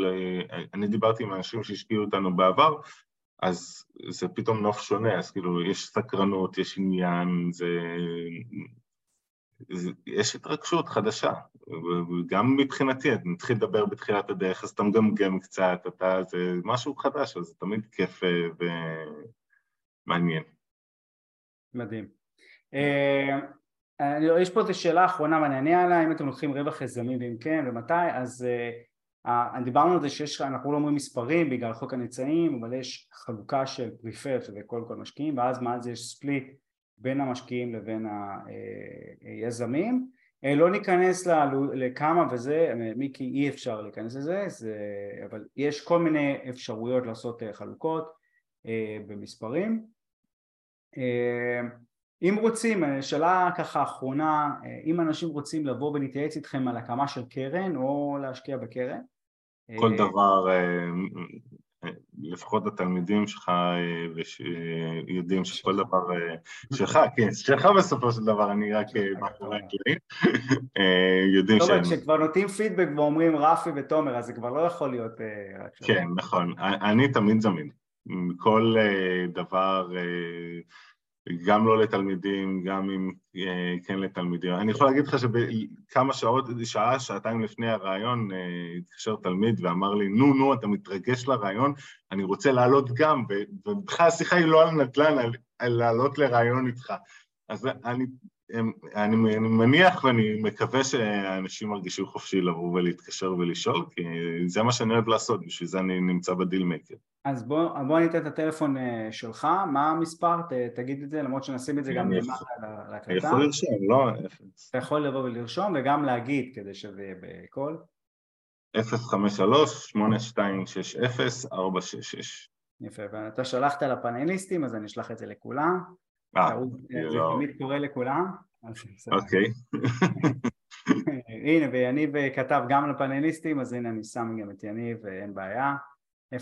אני דיברתי עם אנשים שהשקיעו אותנו בעבר, אז זה פתאום נוף שונה, אז כאילו יש סקרנות, יש עניין, זה יש התרגשות חדשה, וגם מבחינתי, אני מתחיל לדבר בתחילת הדרך, אז אתה מגמגם קצת, אתה, זה משהו חדש, אז זה תמיד כיף אה, ומעניין. מדהים. אה, יש פה איזו שאלה אחרונה ואני אענה עליה, אם אתם לוקחים רווח יזמי ואם כן ומתי, אז אה, דיברנו על זה שיש, אנחנו לא אומרים מספרים בגלל חוק הנצאים, אבל יש חלוקה של פריפר, שזה כל כל משקיעים, ואז מעל זה יש ספליט בין המשקיעים לבין היזמים. אה, לא ניכנס לכמה וזה, מיקי אי אפשר להיכנס לזה, זה, אבל יש כל מיני אפשרויות לעשות אה, חלוקות אה, במספרים. אם רוצים, שאלה ככה אחרונה, אם אנשים רוצים לבוא ולהתייעץ איתכם על הקמה של קרן או להשקיע בקרן? כל דבר לפחות התלמידים שלך אה, יודעים שכל דבר אה, שלך, כן, שלך בסופו של דבר, אני רק אה, מאחורי הקלעים, יודעים שהם... טוב, כשכבר נותנים פידבק ואומרים רפי ותומר, אז זה כבר לא יכול להיות... כן, נכון, אני תמיד זמין, כל דבר גם לא לתלמידים, גם אם אה, כן לתלמידים. אני יכול להגיד לך שכמה שעות, שעה, שעתיים לפני הרעיון, אה, התקשר תלמיד ואמר לי, נו, נו, אתה מתרגש לרעיון, אני רוצה לעלות גם, ובכלל השיחה היא לא על נדל"ן, על, על לעלות לרעיון איתך. אז אני אני, אני מניח ואני מקווה שאנשים מרגישו חופשי לבוא ולהתקשר ולשאול, כי זה מה שאני אוהב לעשות, בשביל זה אני נמצא בדיל מייקר. אז בוא, בוא ניתן את הטלפון אה, שלך, מה המספר? ת, תגיד את זה, למרות שנשים את זה גם למטה להקלטה. אני יכול לרשום, לא אפס. אתה יכול לבוא ולרשום וגם להגיד כדי שזה יהיה בקול. 053-8260-466. יפה, ואתה שלחת לפאנליסטים אז אני אשלח את זה לכולם. אה, זה תמיד קורה לכולם. אוקיי. הנה, ויניב כתב גם לפאנליסטים, אז הנה אני שם גם את יניב, אין בעיה. 054-688-2718.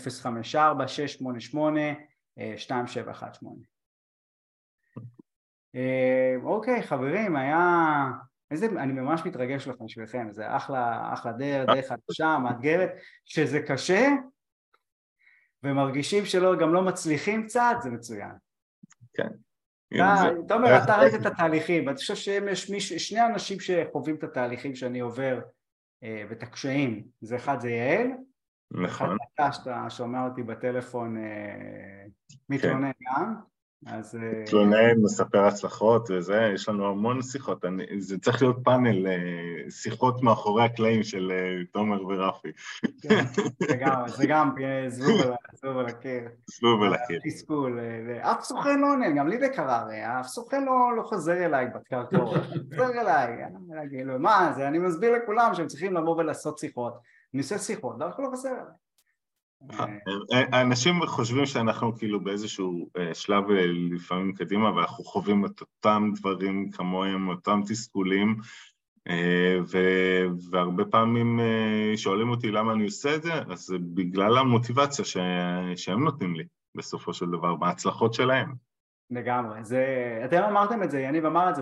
אה, אוקיי, חברים, היה... איזה, אני ממש מתרגש לכם בשבילכם, זה אחלה, אחלה דרך, דרך חדשה, מאתגרת, שזה קשה ומרגישים שלא, גם לא מצליחים קצת, זה מצוין. כן. תומר, אתה ראית את התהליכים, ואני חושב שיש שני אנשים שחווים את התהליכים שאני עובר אה, ואת הקשיים, זה אחד זה יעל, נכון. אחד אתה שאתה שומע אותי בטלפון אה, מתלונן גם, אז... מתלונן, אה, מספר הצלחות וזה, יש לנו המון שיחות, אני, זה צריך להיות פאנל, אה, שיחות מאחורי הקלעים של אה, תומר ורפי. כן, זה גם, זה גם זבוב על הקיר. זבוב על הקיר. תסכול, אף סוכן לא עונה, גם לי זה קרה הרי, אף סוכן לא, לא חוזר אליי בקרקעות, חוזר אליי, מה זה, אני מסביר לכולם שהם צריכים לבוא ולעשות שיחות, אני עושה שיחות, לא יכול לחזר אליי. אנשים חושבים שאנחנו כאילו באיזשהו אה, שלב אה, לפעמים קדימה ואנחנו חווים את אותם דברים כמוהם, אותם תסכולים אה, והרבה פעמים שואלים אותי למה אני עושה את זה, אז זה בגלל המוטיבציה שהם נותנים לי בסופו של דבר, בהצלחות שלהם. לגמרי, זה, אתם אמרתם את זה, יניב אמר את זה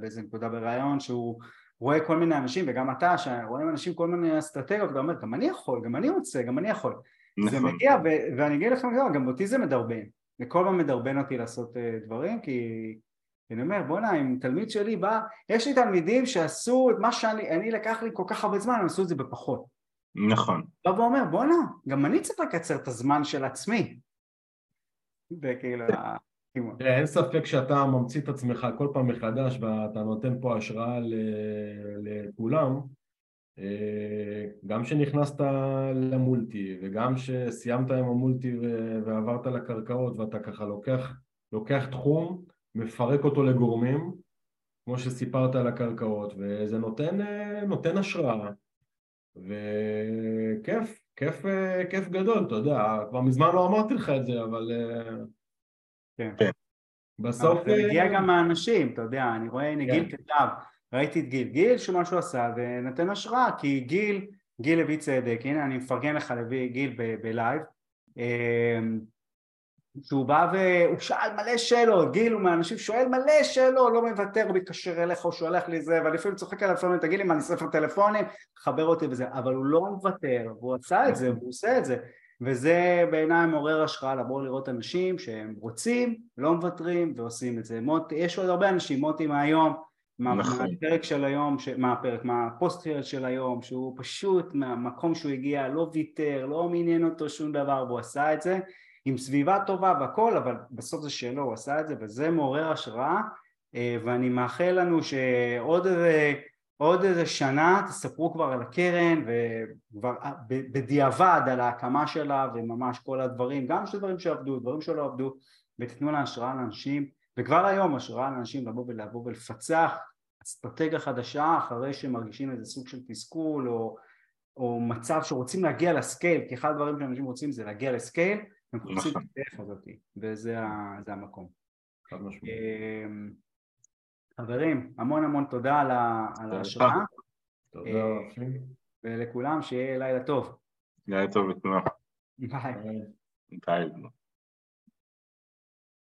באיזה נקודה בריאיון שהוא רואה כל מיני אנשים וגם אתה שרואים אנשים כל מיני אסטרטגיות ואומר גם אני יכול, גם אני רוצה, גם אני יכול נכון. זה מגיע, ו- ואני אגיד לכם גם, גם אותי זה מדרבן, וכל פעם מדרבן אותי לעשות uh, דברים, כי אני אומר בואנה אם תלמיד שלי בא, יש לי תלמידים שעשו את מה שאני, אני לקח לי כל כך הרבה זמן, הם עשו את זה בפחות. נכון. בא ואומר בואנה, גם אני צריך לקצר את הזמן של עצמי. וכאילו... אין ספק שאתה ממציא את עצמך כל פעם מחדש ואתה נותן פה השראה לכולם אה, גם כשנכנסת למולטי וגם כשסיימת עם המולטי ועברת לקרקעות ואתה ככה לוקח, לוקח תחום, מפרק אותו לגורמים כמו שסיפרת על הקרקעות וזה נותן, אה, נותן השראה וכיף, כיף, כיף גדול, אתה יודע, כבר מזמן לא אמרתי לך את זה אבל כן. בסוף... זה מגיע גם מהאנשים, אתה יודע, אני רואה, הנה גיל כן. כתב ראיתי את גיל, גיל שמה שהוא עשה ונתן השראה כי גיל, גיל הביא צדק, הנה אני מפרגן לך להביא גיל בלייב. אמ, שהוא בא והוא שאל מלא שאלות, גיל הוא מהאנשים שואל מלא שאלות, לא מוותר, הוא מתקשר אליך, הוא שולח לי זה, ואני אפילו צוחק עליו לפעמים, תגיד לי מה אני ספר טלפונים, חבר אותי וזה, אבל הוא לא מוותר, והוא עשה את זה, והוא עושה את זה, וזה בעיניי מעורר השראה לבוא לראות אנשים שהם רוצים, לא מוותרים ועושים את זה. מוטי, יש עוד הרבה אנשים, מוטי מהיום, נכון. מהפרק של היום, מהפרק, מהפוסט של היום, שהוא פשוט מהמקום שהוא הגיע לא ויתר, לא מעניין אותו שום דבר והוא עשה את זה עם סביבה טובה והכל, אבל בסוף זה שלו, הוא עשה את זה וזה מעורר השראה אה, ואני מאחל לנו שעוד איזה, עוד איזה שנה תספרו כבר על הקרן וכבר אה, בדיעבד על ההקמה שלה וממש כל הדברים, גם של דברים שעבדו, דברים שלא עבדו ותיתנו לה השראה לאנשים וכבר היום השראה לאנשים לבוא ולבוא ולפצח אסטרטגיה חדשה אחרי שמרגישים איזה סוג של תסכול או, או מצב שרוצים להגיע לסקייל כי אחד הדברים שאנשים רוצים זה להגיע לסקייל הם חוצים את הדרך הזאת וזה המקום. אמ, חברים המון המון תודה על ההשראה תודה אה, ולכולם שיהיה לילה טוב. לילה טוב לכולם. ביי. ביי.